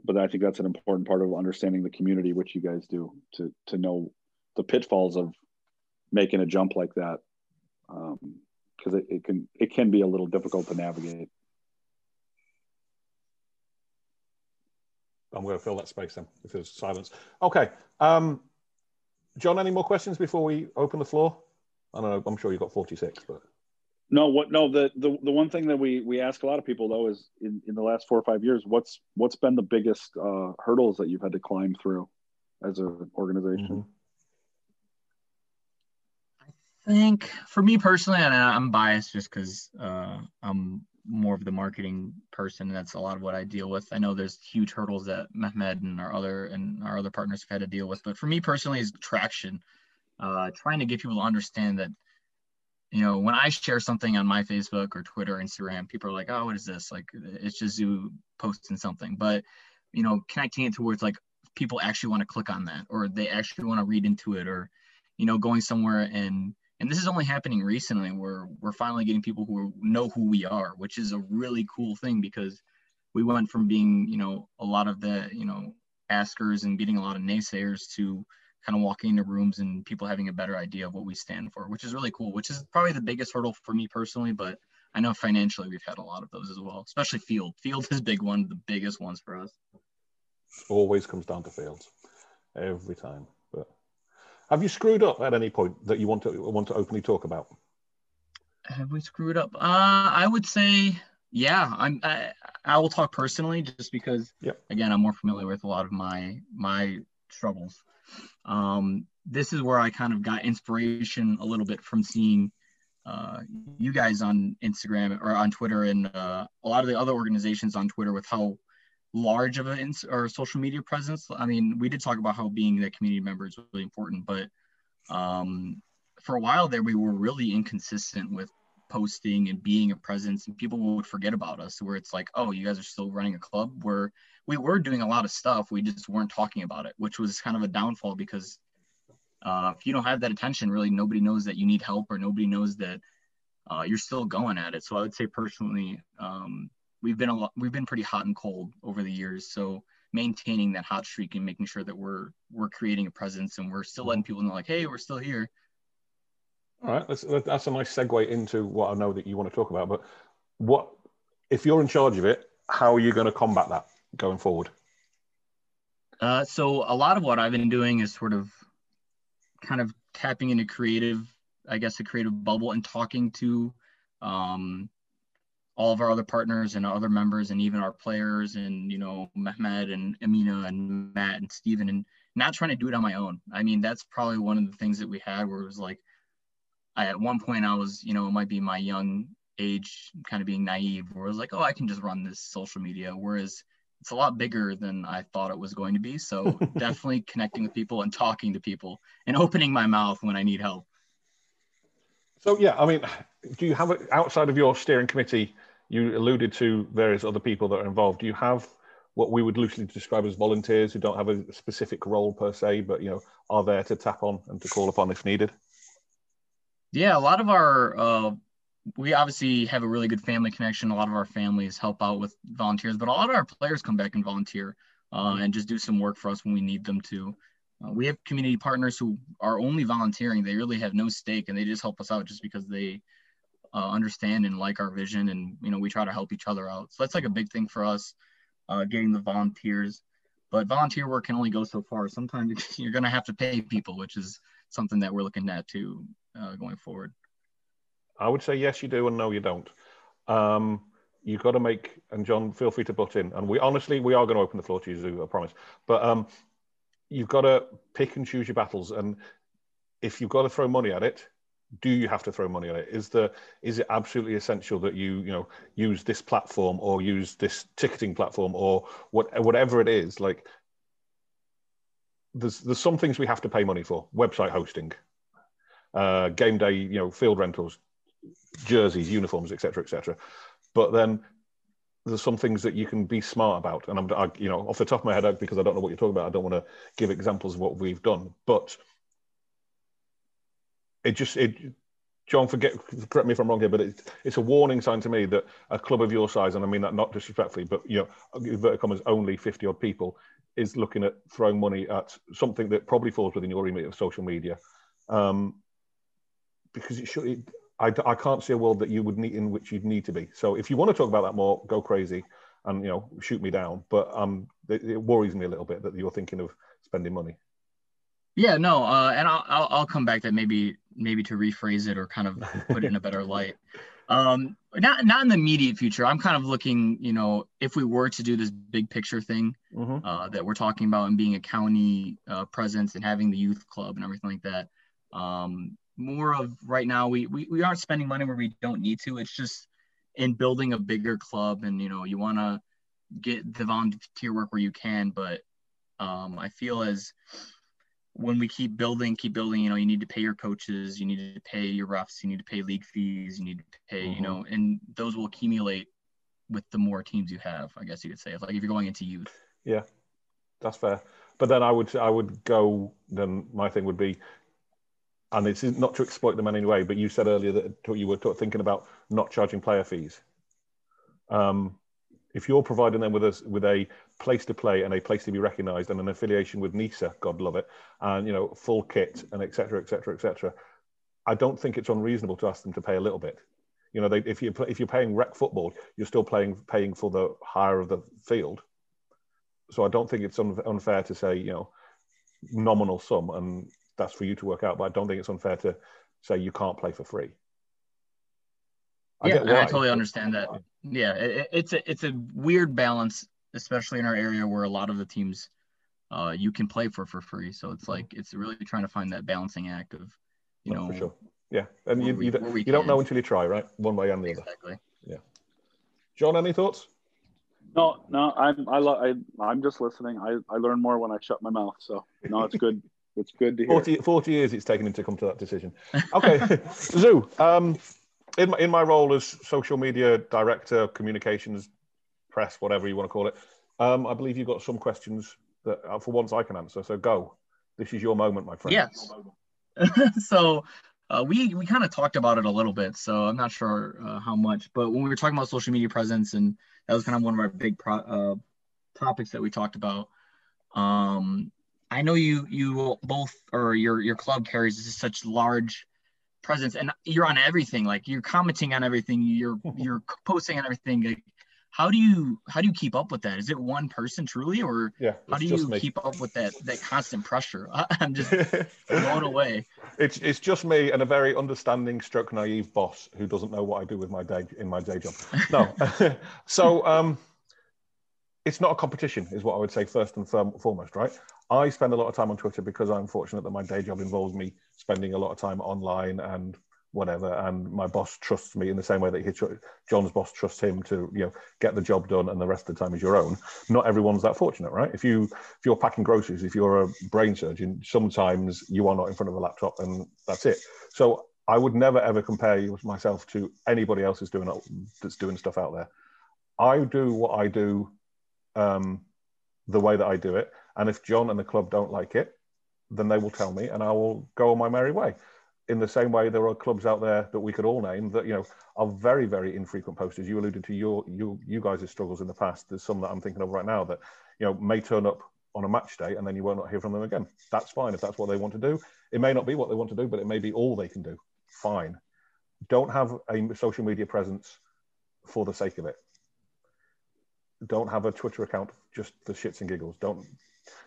but I think that's an important part of understanding the community, which you guys do to, to know the pitfalls of making a jump like that. Um, cause it, it can, it can be a little difficult to navigate. I'm going to fill that space then if there's silence. Okay. Um, John, any more questions before we open the floor? I don't know. I'm sure you've got 46, but. No, what? No, the, the the one thing that we we ask a lot of people though is in, in the last four or five years, what's what's been the biggest uh, hurdles that you've had to climb through as an organization? I think for me personally, and I'm biased just because uh, I'm more of the marketing person. And that's a lot of what I deal with. I know there's huge hurdles that Mehmet and our other and our other partners have had to deal with, but for me personally, is traction. Uh, trying to get people to understand that you know, when I share something on my Facebook or Twitter, Instagram, people are like, "Oh, what is this?" Like, it's just you posting something. But you know, connecting it to where it's like people actually want to click on that, or they actually want to read into it, or you know, going somewhere and and this is only happening recently where we're finally getting people who know who we are, which is a really cool thing because we went from being, you know, a lot of the, you know, askers and getting a lot of naysayers to kind of walking into rooms and people having a better idea of what we stand for, which is really cool, which is probably the biggest hurdle for me personally, but I know financially we've had a lot of those as well, especially field. Field is big one, the biggest ones for us. Always comes down to fields every time. But have you screwed up at any point that you want to want to openly talk about? Have we screwed up? Uh, I would say yeah. I'm. I, I will talk personally, just because. Yep. Again, I'm more familiar with a lot of my my struggles. Um, this is where I kind of got inspiration a little bit from seeing uh, you guys on Instagram or on Twitter and uh, a lot of the other organizations on Twitter with how large of a ins- or social media presence. I mean, we did talk about how being a community member is really important, but um, for a while there, we were really inconsistent with posting and being a presence, and people would forget about us. Where it's like, oh, you guys are still running a club. Where we were doing a lot of stuff, we just weren't talking about it, which was kind of a downfall because uh, if you don't have that attention, really nobody knows that you need help or nobody knows that uh, you're still going at it. So I would say personally, um, we've been a lot, we've been pretty hot and cold over the years. So maintaining that hot streak and making sure that we're we're creating a presence and we're still letting people know like, hey, we're still here. All right, that's that's a nice segue into what I know that you want to talk about. But what if you're in charge of it? How are you going to combat that? going forward? Uh, so a lot of what I've been doing is sort of kind of tapping into creative, I guess, a creative bubble and talking to um, all of our other partners and other members and even our players and, you know, Mehmet and Amina and Matt and Steven and not trying to do it on my own. I mean, that's probably one of the things that we had where it was like, I, at one point I was, you know, it might be my young age kind of being naive where I was like, oh, I can just run this social media. Whereas it's a lot bigger than I thought it was going to be. So [laughs] definitely connecting with people and talking to people and opening my mouth when I need help. So yeah, I mean, do you have outside of your steering committee? You alluded to various other people that are involved. Do you have what we would loosely describe as volunteers who don't have a specific role per se, but you know are there to tap on and to call upon if needed? Yeah, a lot of our uh, we obviously have a really good family connection. A lot of our families help out with volunteers, but a lot of our players come back and volunteer uh, and just do some work for us when we need them to. Uh, we have community partners who are only volunteering. They really have no stake and they just help us out just because they uh, understand and like our vision. And, you know, we try to help each other out. So that's like a big thing for us, uh, getting the volunteers. But volunteer work can only go so far. Sometimes [laughs] you're going to have to pay people, which is something that we're looking at too uh, going forward. I would say yes, you do, and no, you don't. Um, you've got to make and John, feel free to butt in. And we honestly we are going to open the floor to you, Zoo, I promise. But um, you've got to pick and choose your battles. And if you've got to throw money at it, do you have to throw money at it? Is the is it absolutely essential that you you know use this platform or use this ticketing platform or what whatever it is? Like there's there's some things we have to pay money for: website hosting, uh, game day, you know, field rentals, jerseys, uniforms, etc., etc. But then there's some things that you can be smart about, and I'm, I, you know, off the top of my head, because I don't know what you're talking about, I don't want to give examples of what we've done, but it just it. John, forget correct me if I'm wrong here, but it's it's a warning sign to me that a club of your size, and I mean that not disrespectfully, but you know, inverted commas, only 50 odd people, is looking at throwing money at something that probably falls within your remit of social media, um, because it should. It, I, I can't see a world that you would need in which you'd need to be. So if you want to talk about that more, go crazy, and you know shoot me down. But um, it, it worries me a little bit that you're thinking of spending money. Yeah, no, uh, and I'll, I'll, I'll come back to maybe maybe to rephrase it or kind of put it in a better light. [laughs] Um, not not in the immediate future. I'm kind of looking, you know, if we were to do this big picture thing mm-hmm. uh, that we're talking about and being a county uh, presence and having the youth club and everything like that. Um, more of right now we, we we aren't spending money where we don't need to. It's just in building a bigger club and you know you want to get the volunteer work where you can but um, i feel as when we keep building keep building you know you need to pay your coaches you need to pay your refs you need to pay league fees you need to pay mm-hmm. you know and those will accumulate with the more teams you have i guess you could say it's like if you're going into youth. Yeah that's fair. But then i would i would go then my thing would be and it's not to exploit them in any way, but you said earlier that you were thinking about not charging player fees. Um, if you're providing them with a with a place to play and a place to be recognised and an affiliation with NISA, God love it, and you know full kit and etc. etc. etc. I don't think it's unreasonable to ask them to pay a little bit. You know, they, if you if you're paying rec football, you're still paying paying for the hire of the field. So I don't think it's un, unfair to say you know nominal sum and that's for you to work out. But I don't think it's unfair to say you can't play for free. I yeah, I totally understand that. Yeah, it, it's a it's a weird balance, especially in our area where a lot of the teams uh, you can play for for free. So it's like it's really trying to find that balancing act of, you no, know, for sure. Yeah, and you we, you, you don't know until you try, right? One way and the exactly. other. Yeah. John, any thoughts? No, no, I'm I, I I'm just listening. I, I learn more when I shut my mouth. So no, it's good. [laughs] It's good to hear. 40, 40 years it's taken him to come to that decision. Okay, [laughs] Zoo. Um, in my, in my role as social media director, communications, press, whatever you want to call it, um, I believe you've got some questions that, uh, for once, I can answer. So go. This is your moment, my friend. Yes. [laughs] so uh, we we kind of talked about it a little bit. So I'm not sure uh, how much, but when we were talking about social media presence, and that was kind of one of our big pro- uh, topics that we talked about. Um, I know you you both or your your club carries such large presence and you're on everything like you're commenting on everything you're [laughs] you're posting on everything like, how do you how do you keep up with that? Is it one person truly or yeah how do you me. keep up with that that constant pressure? [laughs] I'm just [laughs] blown away. It's it's just me and a very understanding stroke naive boss who doesn't know what i do with my day in my day job. No. So um it's not a competition is what i would say first and foremost right I spend a lot of time on Twitter because I'm fortunate that my day job involves me spending a lot of time online and whatever. And my boss trusts me in the same way that he, John's boss trusts him to, you know, get the job done, and the rest of the time is your own. Not everyone's that fortunate, right? If you if you're packing groceries, if you're a brain surgeon, sometimes you are not in front of a laptop, and that's it. So I would never ever compare myself to anybody else who's doing that's doing stuff out there. I do what I do um, the way that I do it and if John and the club don't like it, then they will tell me and I will go on my merry way. In the same way, there are clubs out there that we could all name that, you know, are very, very infrequent posters. You alluded to your you you guys' struggles in the past. There's some that I'm thinking of right now that, you know, may turn up on a match day and then you will not hear from them again. That's fine if that's what they want to do. It may not be what they want to do, but it may be all they can do. Fine. Don't have a social media presence for the sake of it. Don't have a Twitter account just for shits and giggles. Don't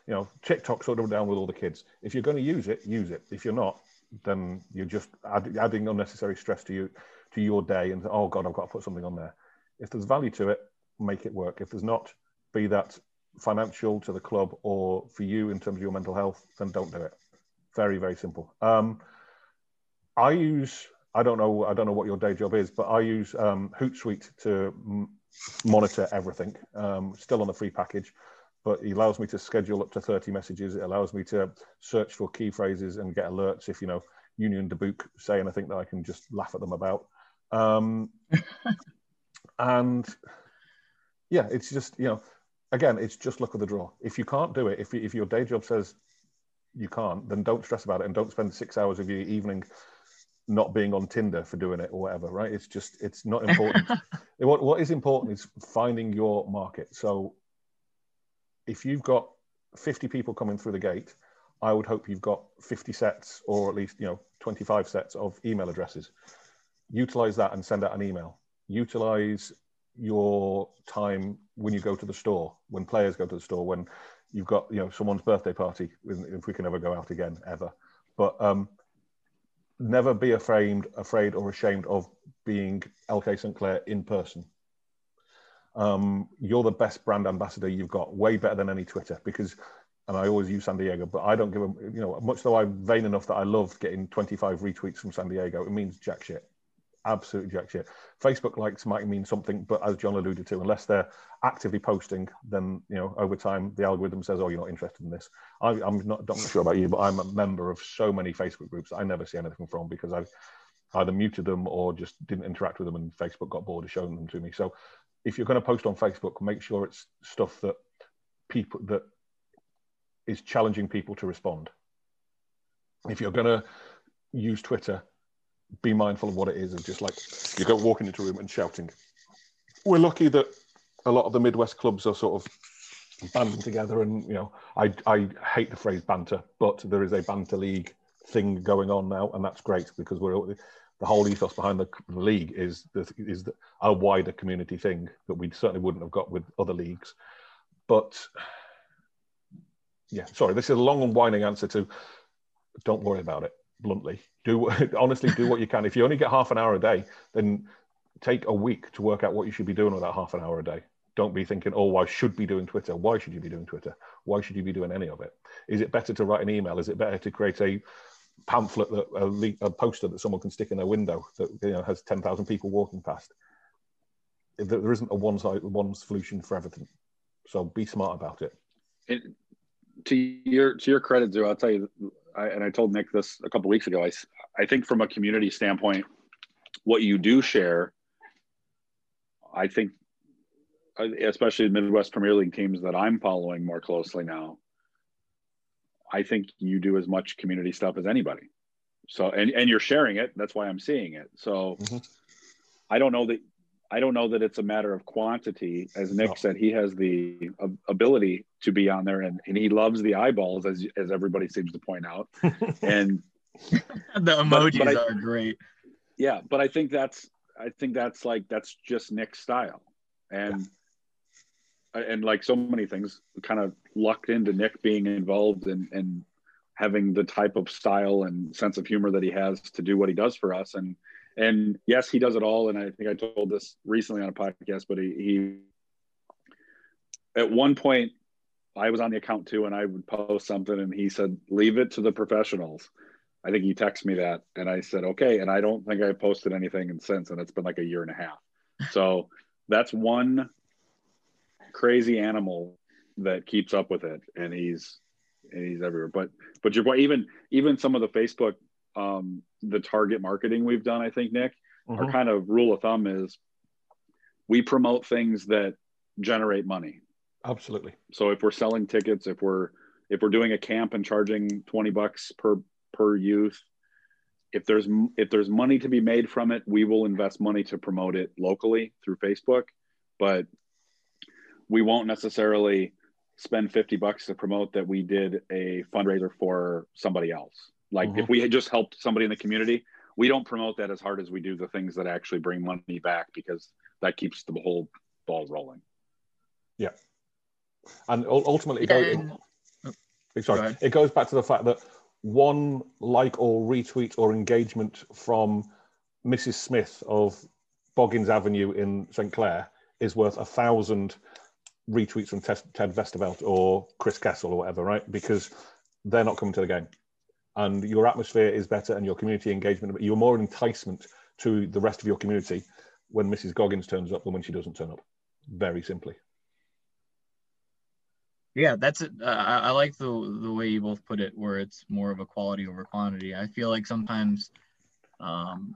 you know, TikTok sort of down with all the kids. If you're going to use it, use it. If you're not, then you're just add, adding unnecessary stress to you to your day. And oh God, I've got to put something on there. If there's value to it, make it work. If there's not, be that financial to the club or for you in terms of your mental health, then don't do it. Very, very simple. Um, I use, I don't know, I don't know what your day job is, but I use um, Hootsuite to m- monitor everything. Um, still on the free package, but it allows me to schedule up to 30 messages. It allows me to search for key phrases and get alerts if, you know, Union Dubuque say anything that I can just laugh at them about. Um, [laughs] and yeah, it's just, you know, again, it's just luck of the draw. If you can't do it, if, if your day job says you can't, then don't stress about it and don't spend six hours of your evening not being on Tinder for doing it or whatever, right? It's just, it's not important. [laughs] what, what is important is finding your market. So if you've got 50 people coming through the gate, I would hope you've got 50 sets or at least, you know, 25 sets of email addresses. Utilize that and send out an email. Utilize your time when you go to the store, when players go to the store, when you've got you know someone's birthday party, if we can ever go out again ever. But um, never be afraid, afraid or ashamed of being LK St Clair in person. Um, you're the best brand ambassador you've got, way better than any Twitter because. And I always use San Diego, but I don't give them, you know, much though I'm vain enough that I love getting 25 retweets from San Diego, it means jack shit absolutely jack shit. Facebook likes might mean something, but as John alluded to, unless they're actively posting, then you know over time the algorithm says, "Oh, you're not interested in this." I, am not, not sure about you, but I'm a member of so many Facebook groups I never see anything from because I've either muted them or just didn't interact with them, and Facebook got bored of showing them to me. So, if you're going to post on Facebook, make sure it's stuff that people that is challenging people to respond. If you're going to use Twitter, be mindful of what it is and just like you go walking into a room and shouting. We're lucky that a lot of the Midwest clubs are sort of banding together, and you know, I I hate the phrase banter, but there is a banter league thing going on now, and that's great because we're the whole ethos behind the, league is the, is the, a wider community thing that we certainly wouldn't have got with other leagues. But yeah, sorry, this is a long and winding answer to don't worry about it bluntly. Do [laughs] honestly do what you can. If you only get half an hour a day, then take a week to work out what you should be doing with that half an hour a day. Don't be thinking, oh, I should be doing Twitter. Why should you be doing Twitter? Why should you be doing any of it? Is it better to write an email? Is it better to create a pamphlet, that, a, a poster that someone can stick in their window that you know has ten thousand people walking past? There isn't a one side, one solution for everything. So be smart about it. to your to your credit, Zoo, I'll tell you, I, and I told Nick this a couple weeks ago. I, I think from a community standpoint, what you do share, I think, uh, especially the Midwest Premier League teams that I'm following more closely now, I think you do as much community stuff as anybody. So, and, and you're sharing it. That's why I'm seeing it. So, mm-hmm. I don't know that I don't know that it's a matter of quantity. As Nick no. said, he has the ability to be on there, and, and he loves the eyeballs, as as everybody seems to point out. [laughs] and [laughs] the emojis but, but I, are great. Yeah, but I think that's I think that's like that's just Nick's style, and yeah. And like so many things, kind of lucked into Nick being involved and and having the type of style and sense of humor that he has to do what he does for us, and and yes, he does it all. And I think I told this recently on a podcast, but he, he at one point I was on the account too, and I would post something, and he said, "Leave it to the professionals." I think he texted me that, and I said, "Okay." And I don't think I posted anything since, and it's been like a year and a half. So that's one crazy animal that keeps up with it, and he's and he's everywhere. But but your boy, even even some of the Facebook um, the target marketing we've done, I think, Nick, mm-hmm. our kind of rule of thumb is we promote things that generate money. Absolutely. So if we're selling tickets, if we're if we're doing a camp and charging 20 bucks per per youth, if there's if there's money to be made from it, we will invest money to promote it locally through Facebook, but we won't necessarily spend 50 bucks to promote that we did a fundraiser for somebody else like mm-hmm. if we had just helped somebody in the community, we don't promote that as hard as we do the things that actually bring money back because that keeps the whole ball rolling. Yeah, and ultimately, it, goes, it, sorry, it goes back to the fact that one like or retweet or engagement from Mrs. Smith of Boggins Avenue in St Clair is worth a thousand retweets from Ted, Westervelt or Chris Kessel or whatever, right? Because they're not coming to the game. And your atmosphere is better and your community engagement, but you're more enticement to the rest of your community when Mrs. Goggins turns up than when she doesn't turn up. Very simply. Yeah, that's it. Uh, I, like the the way you both put it, where it's more of a quality over quantity. I feel like sometimes um,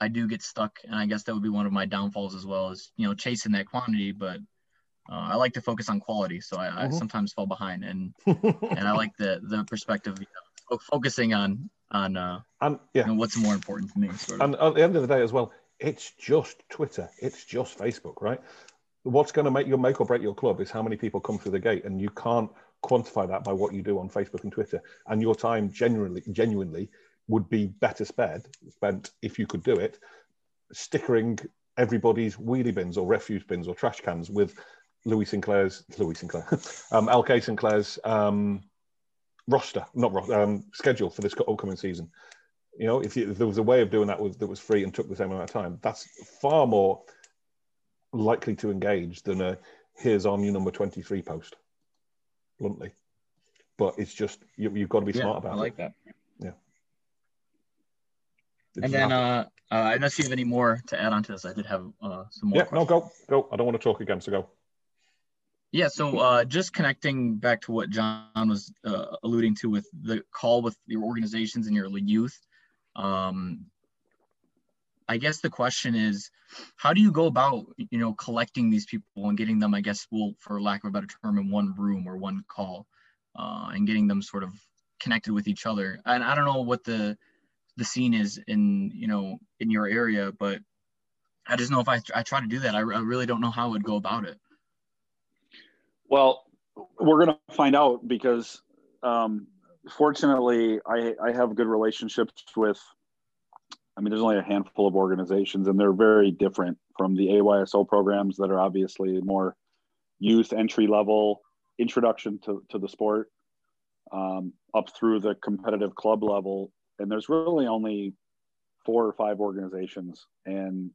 I do get stuck, and I guess that would be one of my downfalls as well, is you know chasing that quantity. But uh, I like to focus on quality, so I, mm-hmm. I sometimes fall behind, and [laughs] and I like the the perspective you know, focusing on on uh, and yeah, you know, what's more important to me. Sort of. And at the end of the day, as well, it's just Twitter, it's just Facebook, right? what's going to make your make or break your club is how many people come through the gate, and you can't quantify that by what you do on Facebook and Twitter. And your time genuinely, genuinely would be better spent spent if you could do it, stickering everybody's wheelie bins or refuse bins or trash cans with Louis Sinclair's Louis Sinclair, [laughs] um, LK St Clair's um, roster, not roster, um, schedule for this upcoming season. You know, if, you, if, there was a way of doing that was, that was free and took the same amount of time, that's far more likely to engage than a here's our new number 23 post bluntly but it's just you, have got to be yeah, smart about it i like it. that yeah and then uh, uh unless you have any more to add on to this i did have uh some more yeah questions. no go go i don't want to talk again so go yeah so uh just connecting back to what john was uh, alluding to with the call with your organizations and your youth um I guess the question is, how do you go about, you know, collecting these people and getting them, I guess, well, for lack of a better term, in one room or one call, uh, and getting them sort of connected with each other. And I don't know what the the scene is in, you know, in your area, but I just know if I, I try to do that, I, I really don't know how I would go about it. Well, we're going to find out because, um, fortunately, I, I have good relationships with I mean, there's only a handful of organizations, and they're very different from the AYSO programs that are obviously more youth entry level introduction to, to the sport um, up through the competitive club level. And there's really only four or five organizations. And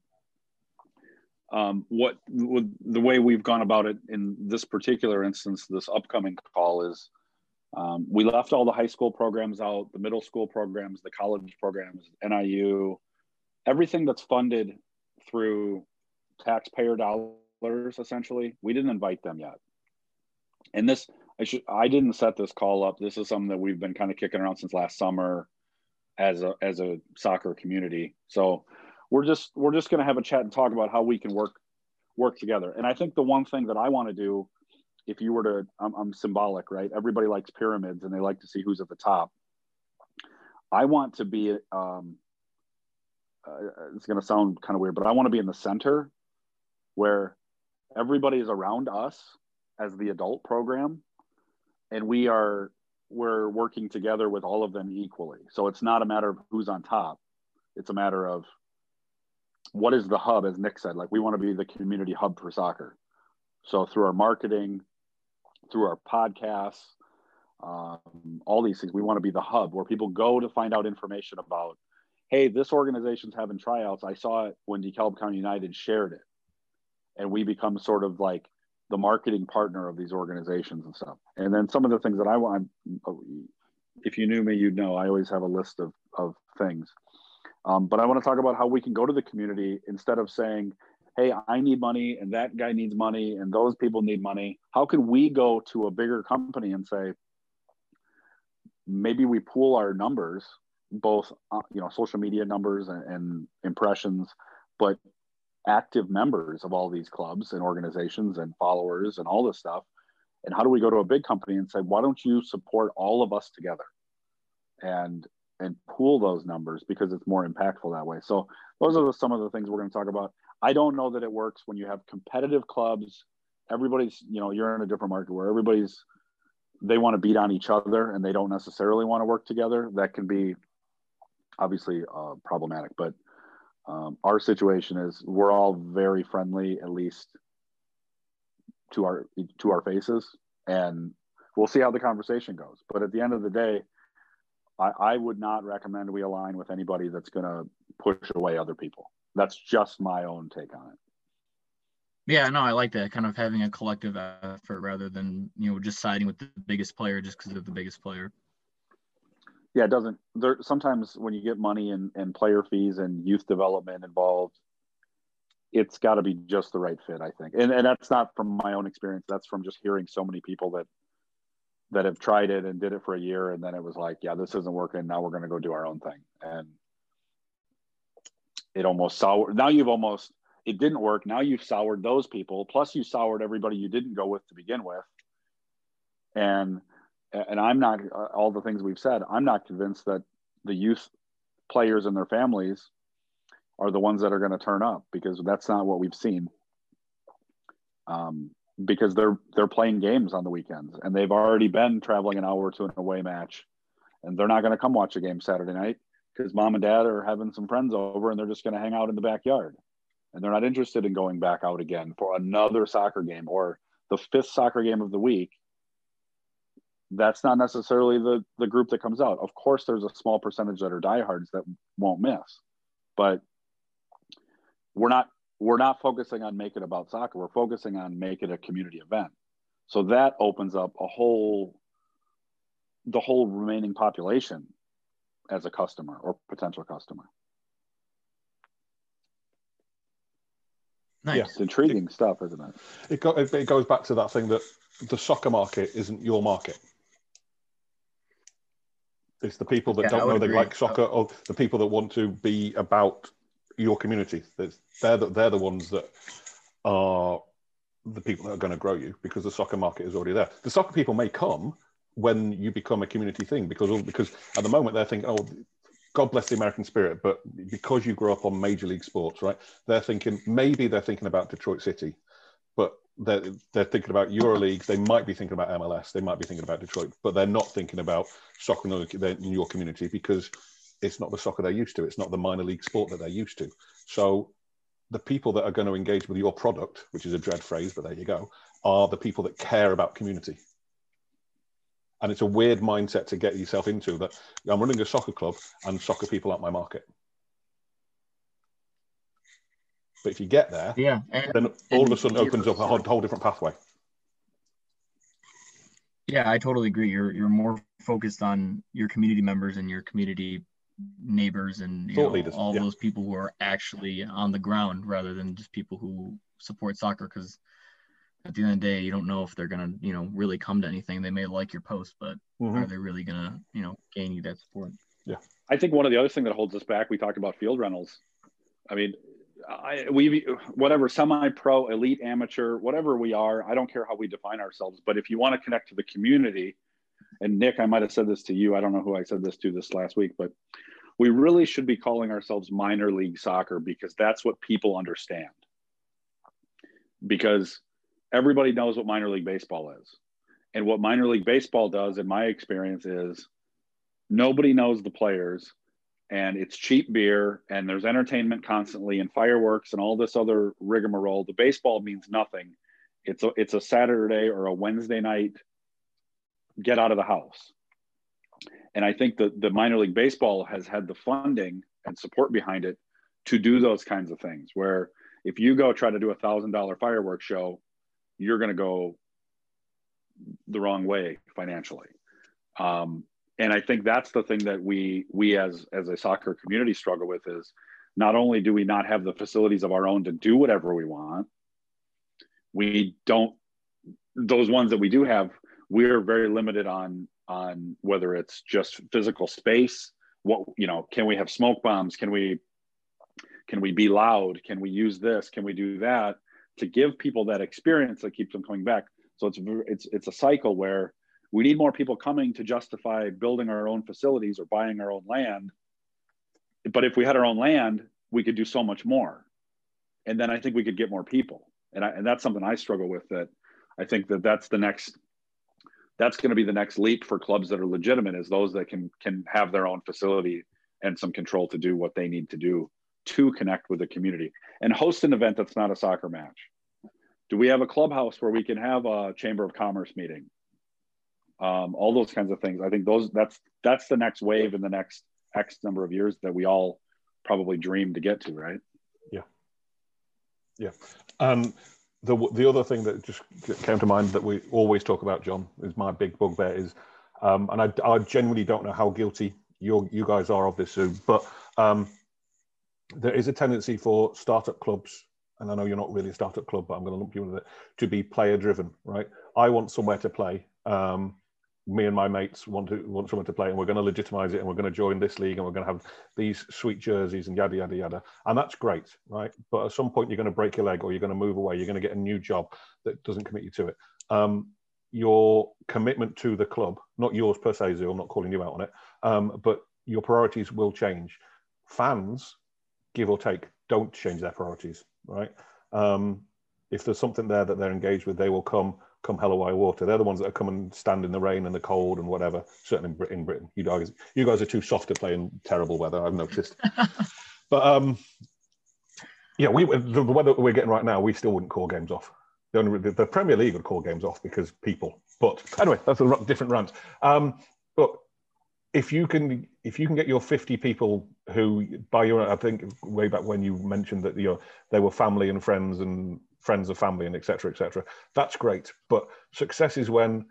um, what the way we've gone about it in this particular instance, this upcoming call is um, we left all the high school programs out, the middle school programs, the college programs, NIU, everything that's funded through taxpayer dollars, essentially. We didn't invite them yet. And this, I should, I didn't set this call up. This is something that we've been kind of kicking around since last summer as a as a soccer community. So we're just we're just going to have a chat and talk about how we can work work together. And I think the one thing that I want to do if you were to I'm, I'm, symbolic right? Everybody likes pyramids and they like to see who's at the top. I want to be um, uh, it's going to sound kind of weird but i want to be in the center where everybody is around us as the adult program and we are we're working together with all of them equally. So it's not a matter of who's on top. It's a matter of what is the hub as nick said like we want to be the community hub for soccer so through our marketing through our podcasts, um, all these things. We want to be the hub where people go to find out information about, hey, this organization's having tryouts. I saw it when DeKalb County United shared it. And we become sort of like the marketing partner of these organizations and stuff. And then some of the things that I want, if you knew me, you'd know I always have a list of, of things. Um, but I want to talk about how we can go to the community instead of saying, hey, I need money and that guy needs money and those people need money. How can we go to a bigger company and say, maybe we pool our numbers, both uh, you know social media numbers and, and impressions, but active members of all these clubs and organizations and followers and all this stuff. And how do we go to a big company and say, why don't you support all of us together? And and pool those numbers because it's more impactful that way. So those are the, some of the things we're going to talk about. I don't know that it works when you have competitive clubs. Everybody's, you know, you're in a different market where everybody's they want to beat on each other and they don't necessarily want to work together. That can be obviously uh, problematic. But um, our situation is we're all very friendly, at least to our to our faces, and we'll see how the conversation goes. But at the end of the day, I, I would not recommend we align with anybody that's going to push away other people that's just my own take on it. Yeah, no, I like that kind of having a collective effort rather than you know just siding with the biggest player just because they're the biggest player. Yeah, it doesn't. There sometimes when you get money and, and player fees and youth development involved, it's got to be just the right fit, I think. And and that's not from my own experience. That's from just hearing so many people that that have tried it and did it for a year and then it was like, yeah, this isn't working. Now we're going to go do our own thing. And it almost soured. Now you've almost it didn't work. Now you've soured those people. Plus you soured everybody you didn't go with to begin with. And and I'm not all the things we've said. I'm not convinced that the youth players and their families are the ones that are going to turn up because that's not what we've seen. Um, because they're they're playing games on the weekends and they've already been traveling an hour to an away match, and they're not going to come watch a game Saturday night because mom and dad are having some friends over and they're just going to hang out in the backyard, and they're not interested in going back out again for another soccer game or the fifth soccer game of the week. That's not necessarily the the group that comes out. Of course, there's a small percentage that are diehards that won't miss, but we're not we're not focusing on make it about soccer. We're focusing on make it a community event. So that opens up a whole the whole remaining population as a customer or potential customer. Nice. It's intriguing it, stuff, isn't it? It, go, it, it goes back to that thing that the soccer market isn't your market. It's the people that yeah, don't know agree. they like soccer, or the people that want to be about your community. They're the, they're the ones that are the people that are going to grow you because the soccer market is already there. The soccer people may come when you become a community thing because because at the moment they're thinking, oh, God bless the American spirit, but because you grew up on major league sports, right? They're thinking maybe they're thinking about Detroit City, but they're, they're thinking about EuroLeague. They might be thinking about MLS. They might be thinking about Detroit, but they're not thinking about soccer in your community because it's not the soccer they're used to. It's not the minor league sport that they're used to. So the people that are going to engage with your product, which is a dread phrase, but there you go, are the people that care about community. And it's a weird mindset to get yourself into that I'm running a soccer club and soccer people aren't my market. But if you get there, yeah, and, then all of a sudden opens up a whole, whole different pathway. Yeah, I totally agree. You're you're more focused on your community members and your community neighbors and know, leaders, all yeah. those people who are actually on the ground rather than just people who support soccer because at the end of the day you don't know if they're gonna you know really come to anything they may like your post but mm-hmm. are they really gonna you know gain you that support yeah i think one of the other things that holds us back we talked about field rentals i mean I, we whatever semi-pro elite amateur whatever we are i don't care how we define ourselves but if you want to connect to the community and Nick, I might have said this to you. I don't know who I said this to this last week, but we really should be calling ourselves minor league soccer because that's what people understand. Because everybody knows what minor league baseball is. And what minor league baseball does, in my experience, is nobody knows the players and it's cheap beer and there's entertainment constantly and fireworks and all this other rigmarole. The baseball means nothing. It's a, it's a Saturday or a Wednesday night get out of the house. And I think that the minor league baseball has had the funding and support behind it to do those kinds of things. Where if you go try to do a thousand dollar fireworks show, you're going to go the wrong way financially. Um, and I think that's the thing that we we as as a soccer community struggle with is not only do we not have the facilities of our own to do whatever we want, we don't those ones that we do have we're very limited on on whether it's just physical space. What you know can we have smoke bombs? Can we can we be loud? Can we use this? Can we do that to give people that experience that keeps them coming back? So it's it's it's a cycle where we need more people coming to justify building our own facilities or buying our own land. But if we had our own land we could do so much more. And then i think we could get more people. And, I, and that's something i struggle with that i think that that's the next that's going to be the next leap for clubs that are legitimate is those that can can have their own facility and some control to do what they need to do to connect with the community and host an event that's not a soccer match do we have a clubhouse where we can have a chamber of commerce meeting um, all those kinds of things i think those that's that's the next wave in the next x number of years that we all probably dream to get to right Yeah. Yeah. And the the other thing that just came to mind that we always talk about, John, is my big bugbear is, um, and I, I genuinely don't know how guilty you you guys are of this, Sue, but um, there is a tendency for startup clubs, and I know you're not really a startup club, but I'm going to lump you with it, to be player driven, right? I want somewhere to play. Um, me and my mates want to want someone to play, and we're going to legitimize it, and we're going to join this league, and we're going to have these sweet jerseys and yada yada yada, and that's great, right? But at some point, you're going to break your leg, or you're going to move away. You're going to get a new job that doesn't commit you to it. Um, your commitment to the club, not yours per se, Zoo, I'm not calling you out on it, um, but your priorities will change. Fans, give or take, don't change their priorities, right? Um, if there's something there that they're engaged with, they will come come hell or high water. They're the ones that come and stand in the rain and the cold and whatever. Certainly in Britain, you guys, you guys are too soft to play in terrible weather. I've noticed. [laughs] but um, yeah, we the weather we're getting right now, we still wouldn't call games off. The only the, the Premier League would call games off because people. But anyway, that's a different rant. Um, but if you can if you can get your 50 people who by your i think way back when you mentioned that you they were family and friends and friends of family and etc etc that's great. But success is when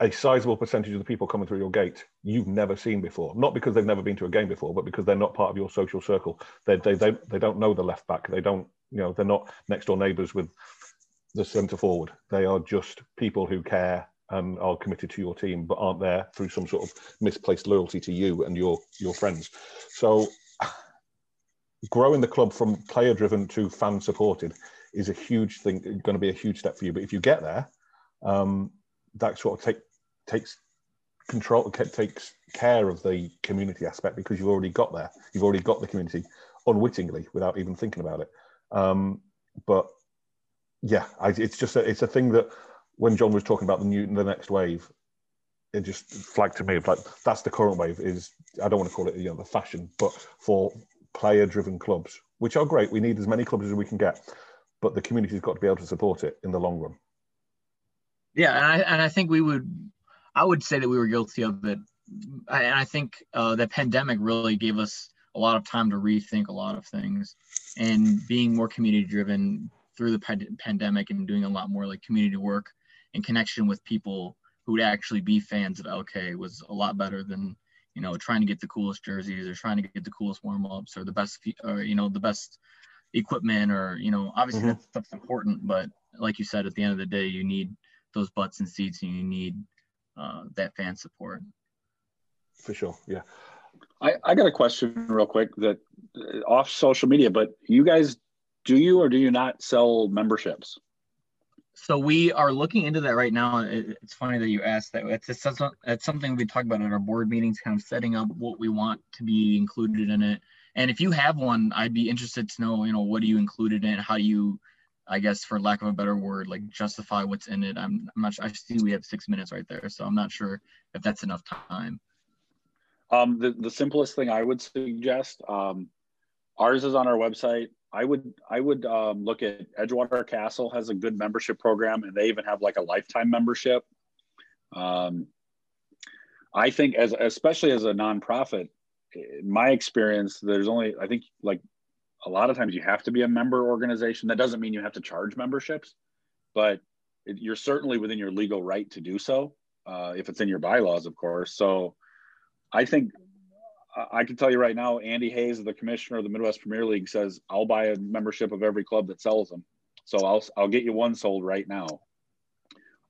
a sizable percentage of the people coming through your gate you've never seen before. Not because they've never been to a game before but because they're not part of your social circle. They, they, they, they don't know the left back. They don't you know they're not next door neighbors with the centre forward. They are just people who care and are committed to your team, but aren't there through some sort of misplaced loyalty to you and your your friends. So, [sighs] growing the club from player driven to fan supported is a huge thing. Going to be a huge step for you. But if you get there, um, that sort of take, takes control, takes care of the community aspect because you've already got there. You've already got the community unwittingly without even thinking about it. Um, but yeah, I, it's just a, it's a thing that when John was talking about the new the next wave, it just flagged to me like that's the current wave. Is I don't want to call it you know the fashion, but for player driven clubs, which are great. We need as many clubs as we can get, but the community's got to be able to support it in the long run. Yeah, and I and I think we would, I would say that we were guilty of it, and I think uh, the pandemic really gave us a lot of time to rethink a lot of things, and being more community driven through the pandemic and doing a lot more like community work in connection with people who would actually be fans of LK was a lot better than you know trying to get the coolest jerseys or trying to get the coolest warm ups or the best or you know the best equipment or you know obviously mm-hmm. that stuff's important but like you said at the end of the day you need those butts and seats and you need uh, that fan support for sure yeah I, I got a question real quick that uh, off social media but you guys do you or do you not sell memberships so we are looking into that right now. It's funny that you asked that. It's, it's, it's something we talk about at our board meetings, kind of setting up what we want to be included in it. And if you have one, I'd be interested to know, you know, what do you included in it? How do you, I guess, for lack of a better word, like justify what's in it? I'm, I'm not sure. I see we have six minutes right there, so I'm not sure if that's enough time. Um, the, the simplest thing I would suggest, um, ours is on our website. I would I would um, look at Edgewater Castle has a good membership program, and they even have like a lifetime membership. Um, I think as especially as a nonprofit, in my experience, there's only I think like a lot of times you have to be a member organization. That doesn't mean you have to charge memberships, but it, you're certainly within your legal right to do so uh, if it's in your bylaws, of course. So I think I can tell you right now, Andy Hayes, the commissioner of the Midwest Premier League, says I'll buy a membership of every club that sells them. So I'll I'll get you one sold right now.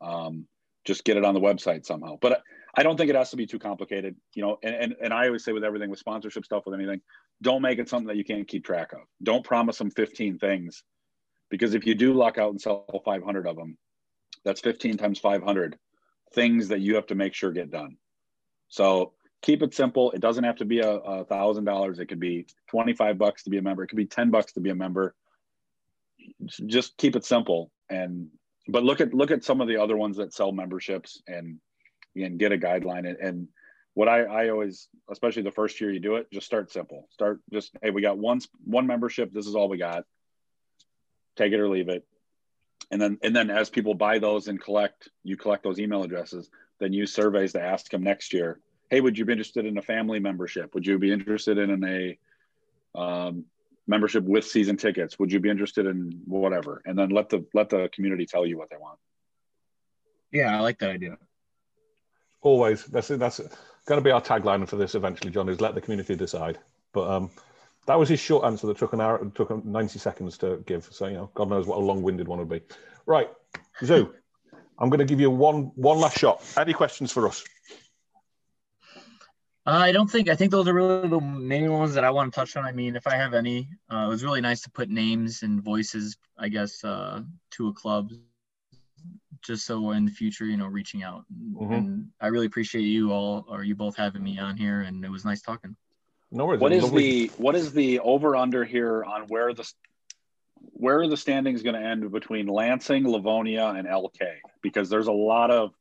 Um, just get it on the website somehow. But I don't think it has to be too complicated, you know. And, and and I always say with everything, with sponsorship stuff, with anything, don't make it something that you can't keep track of. Don't promise them 15 things, because if you do luck out and sell 500 of them, that's 15 times 500 things that you have to make sure get done. So keep it simple. It doesn't have to be a thousand dollars. It could be 25 bucks to be a member. It could be 10 bucks to be a member. Just keep it simple. And, but look at, look at some of the other ones that sell memberships and, and get a guideline. And, and what I, I always, especially the first year you do it, just start simple. Start just, Hey, we got one, one membership. This is all we got. Take it or leave it. And then, and then as people buy those and collect, you collect those email addresses, then use surveys to ask them next year hey, would you be interested in a family membership? Would you be interested in a, um, membership with season tickets. Would you be interested in whatever? And then let the let the community tell you what they want. Yeah, I like that idea. Always. That's that's going to be our tagline for this eventually, John. Is let the community decide. But um, that was his short answer that took an hour, took 90 seconds to give. So you know, God knows what a long-winded one would be. Right, Zoo. [laughs] I'm going to give you one one last shot. Any questions for us? Uh, I don't think. I think those are really the main ones that I want to touch on. I mean, if I have any, uh, it was really nice to put names and voices, I guess, uh, to a club, just so in the future, you know, reaching out. Mhm. And I really appreciate you all, or you both having me on here, and it was nice talking. No worries. What is Lovely- the what is the over under here on where the where are the standings going to end between Lansing, Livonia, and LK? Because there's a lot of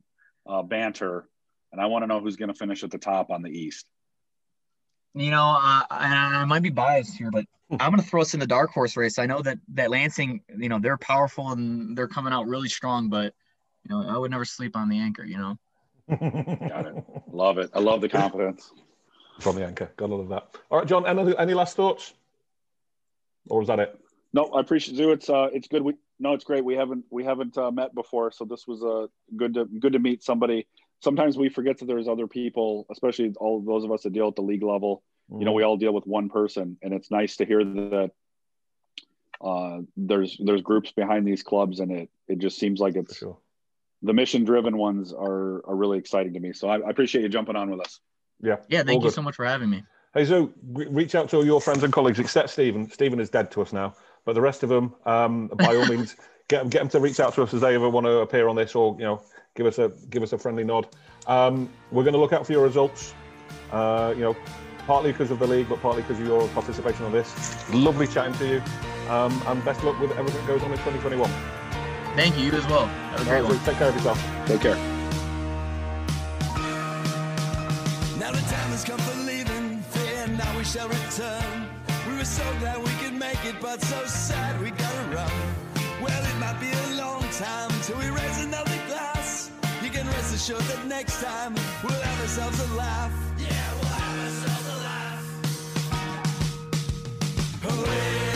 uh, banter, and I want to know who's going to finish at the top on the East. You know, uh, and I might be biased here, but [laughs] I'm going to throw us in the dark horse race. I know that that Lansing, you know, they're powerful and they're coming out really strong, but you know, I would never sleep on the anchor. You know. Got it. [laughs] Love it. I love the confidence. From the anchor. Got all of that. All right, John. Any, any last thoughts? Or is that it? No, I appreciate you. It's uh, it's good. We no, it's great. We haven't we haven't uh, met before, so this was uh, good to good to meet somebody. Sometimes we forget that there's other people, especially all those of us that deal at the league level. You know, we all deal with one person, and it's nice to hear that uh, there's there's groups behind these clubs, and it it just seems like it's sure. the mission driven ones are are really exciting to me. So I, I appreciate you jumping on with us. Yeah. Yeah, all thank you good. so much for having me. Hey, Zoo, reach out to all your friends and colleagues, except Stephen. Stephen is dead to us now, but the rest of them, um, by all [laughs] means, get them, get them to reach out to us as they ever want to appear on this, or you know, give us a give us a friendly nod. Um, we're going to look out for your results. Uh, you know, partly because of the league, but partly because of your participation on this. Lovely chatting to you, um, and best luck with everything that goes on in 2021. Thank you, you as well. Have a great All right, one. Zoo, take care of yourself. Take care. Now the time has come for leaving, fear now we shall return. We were so glad we could make it, but so sad we gotta run. Well, it might be a long time till we raise another glass. You can rest assured that next time we'll have ourselves a laugh. Yeah. away.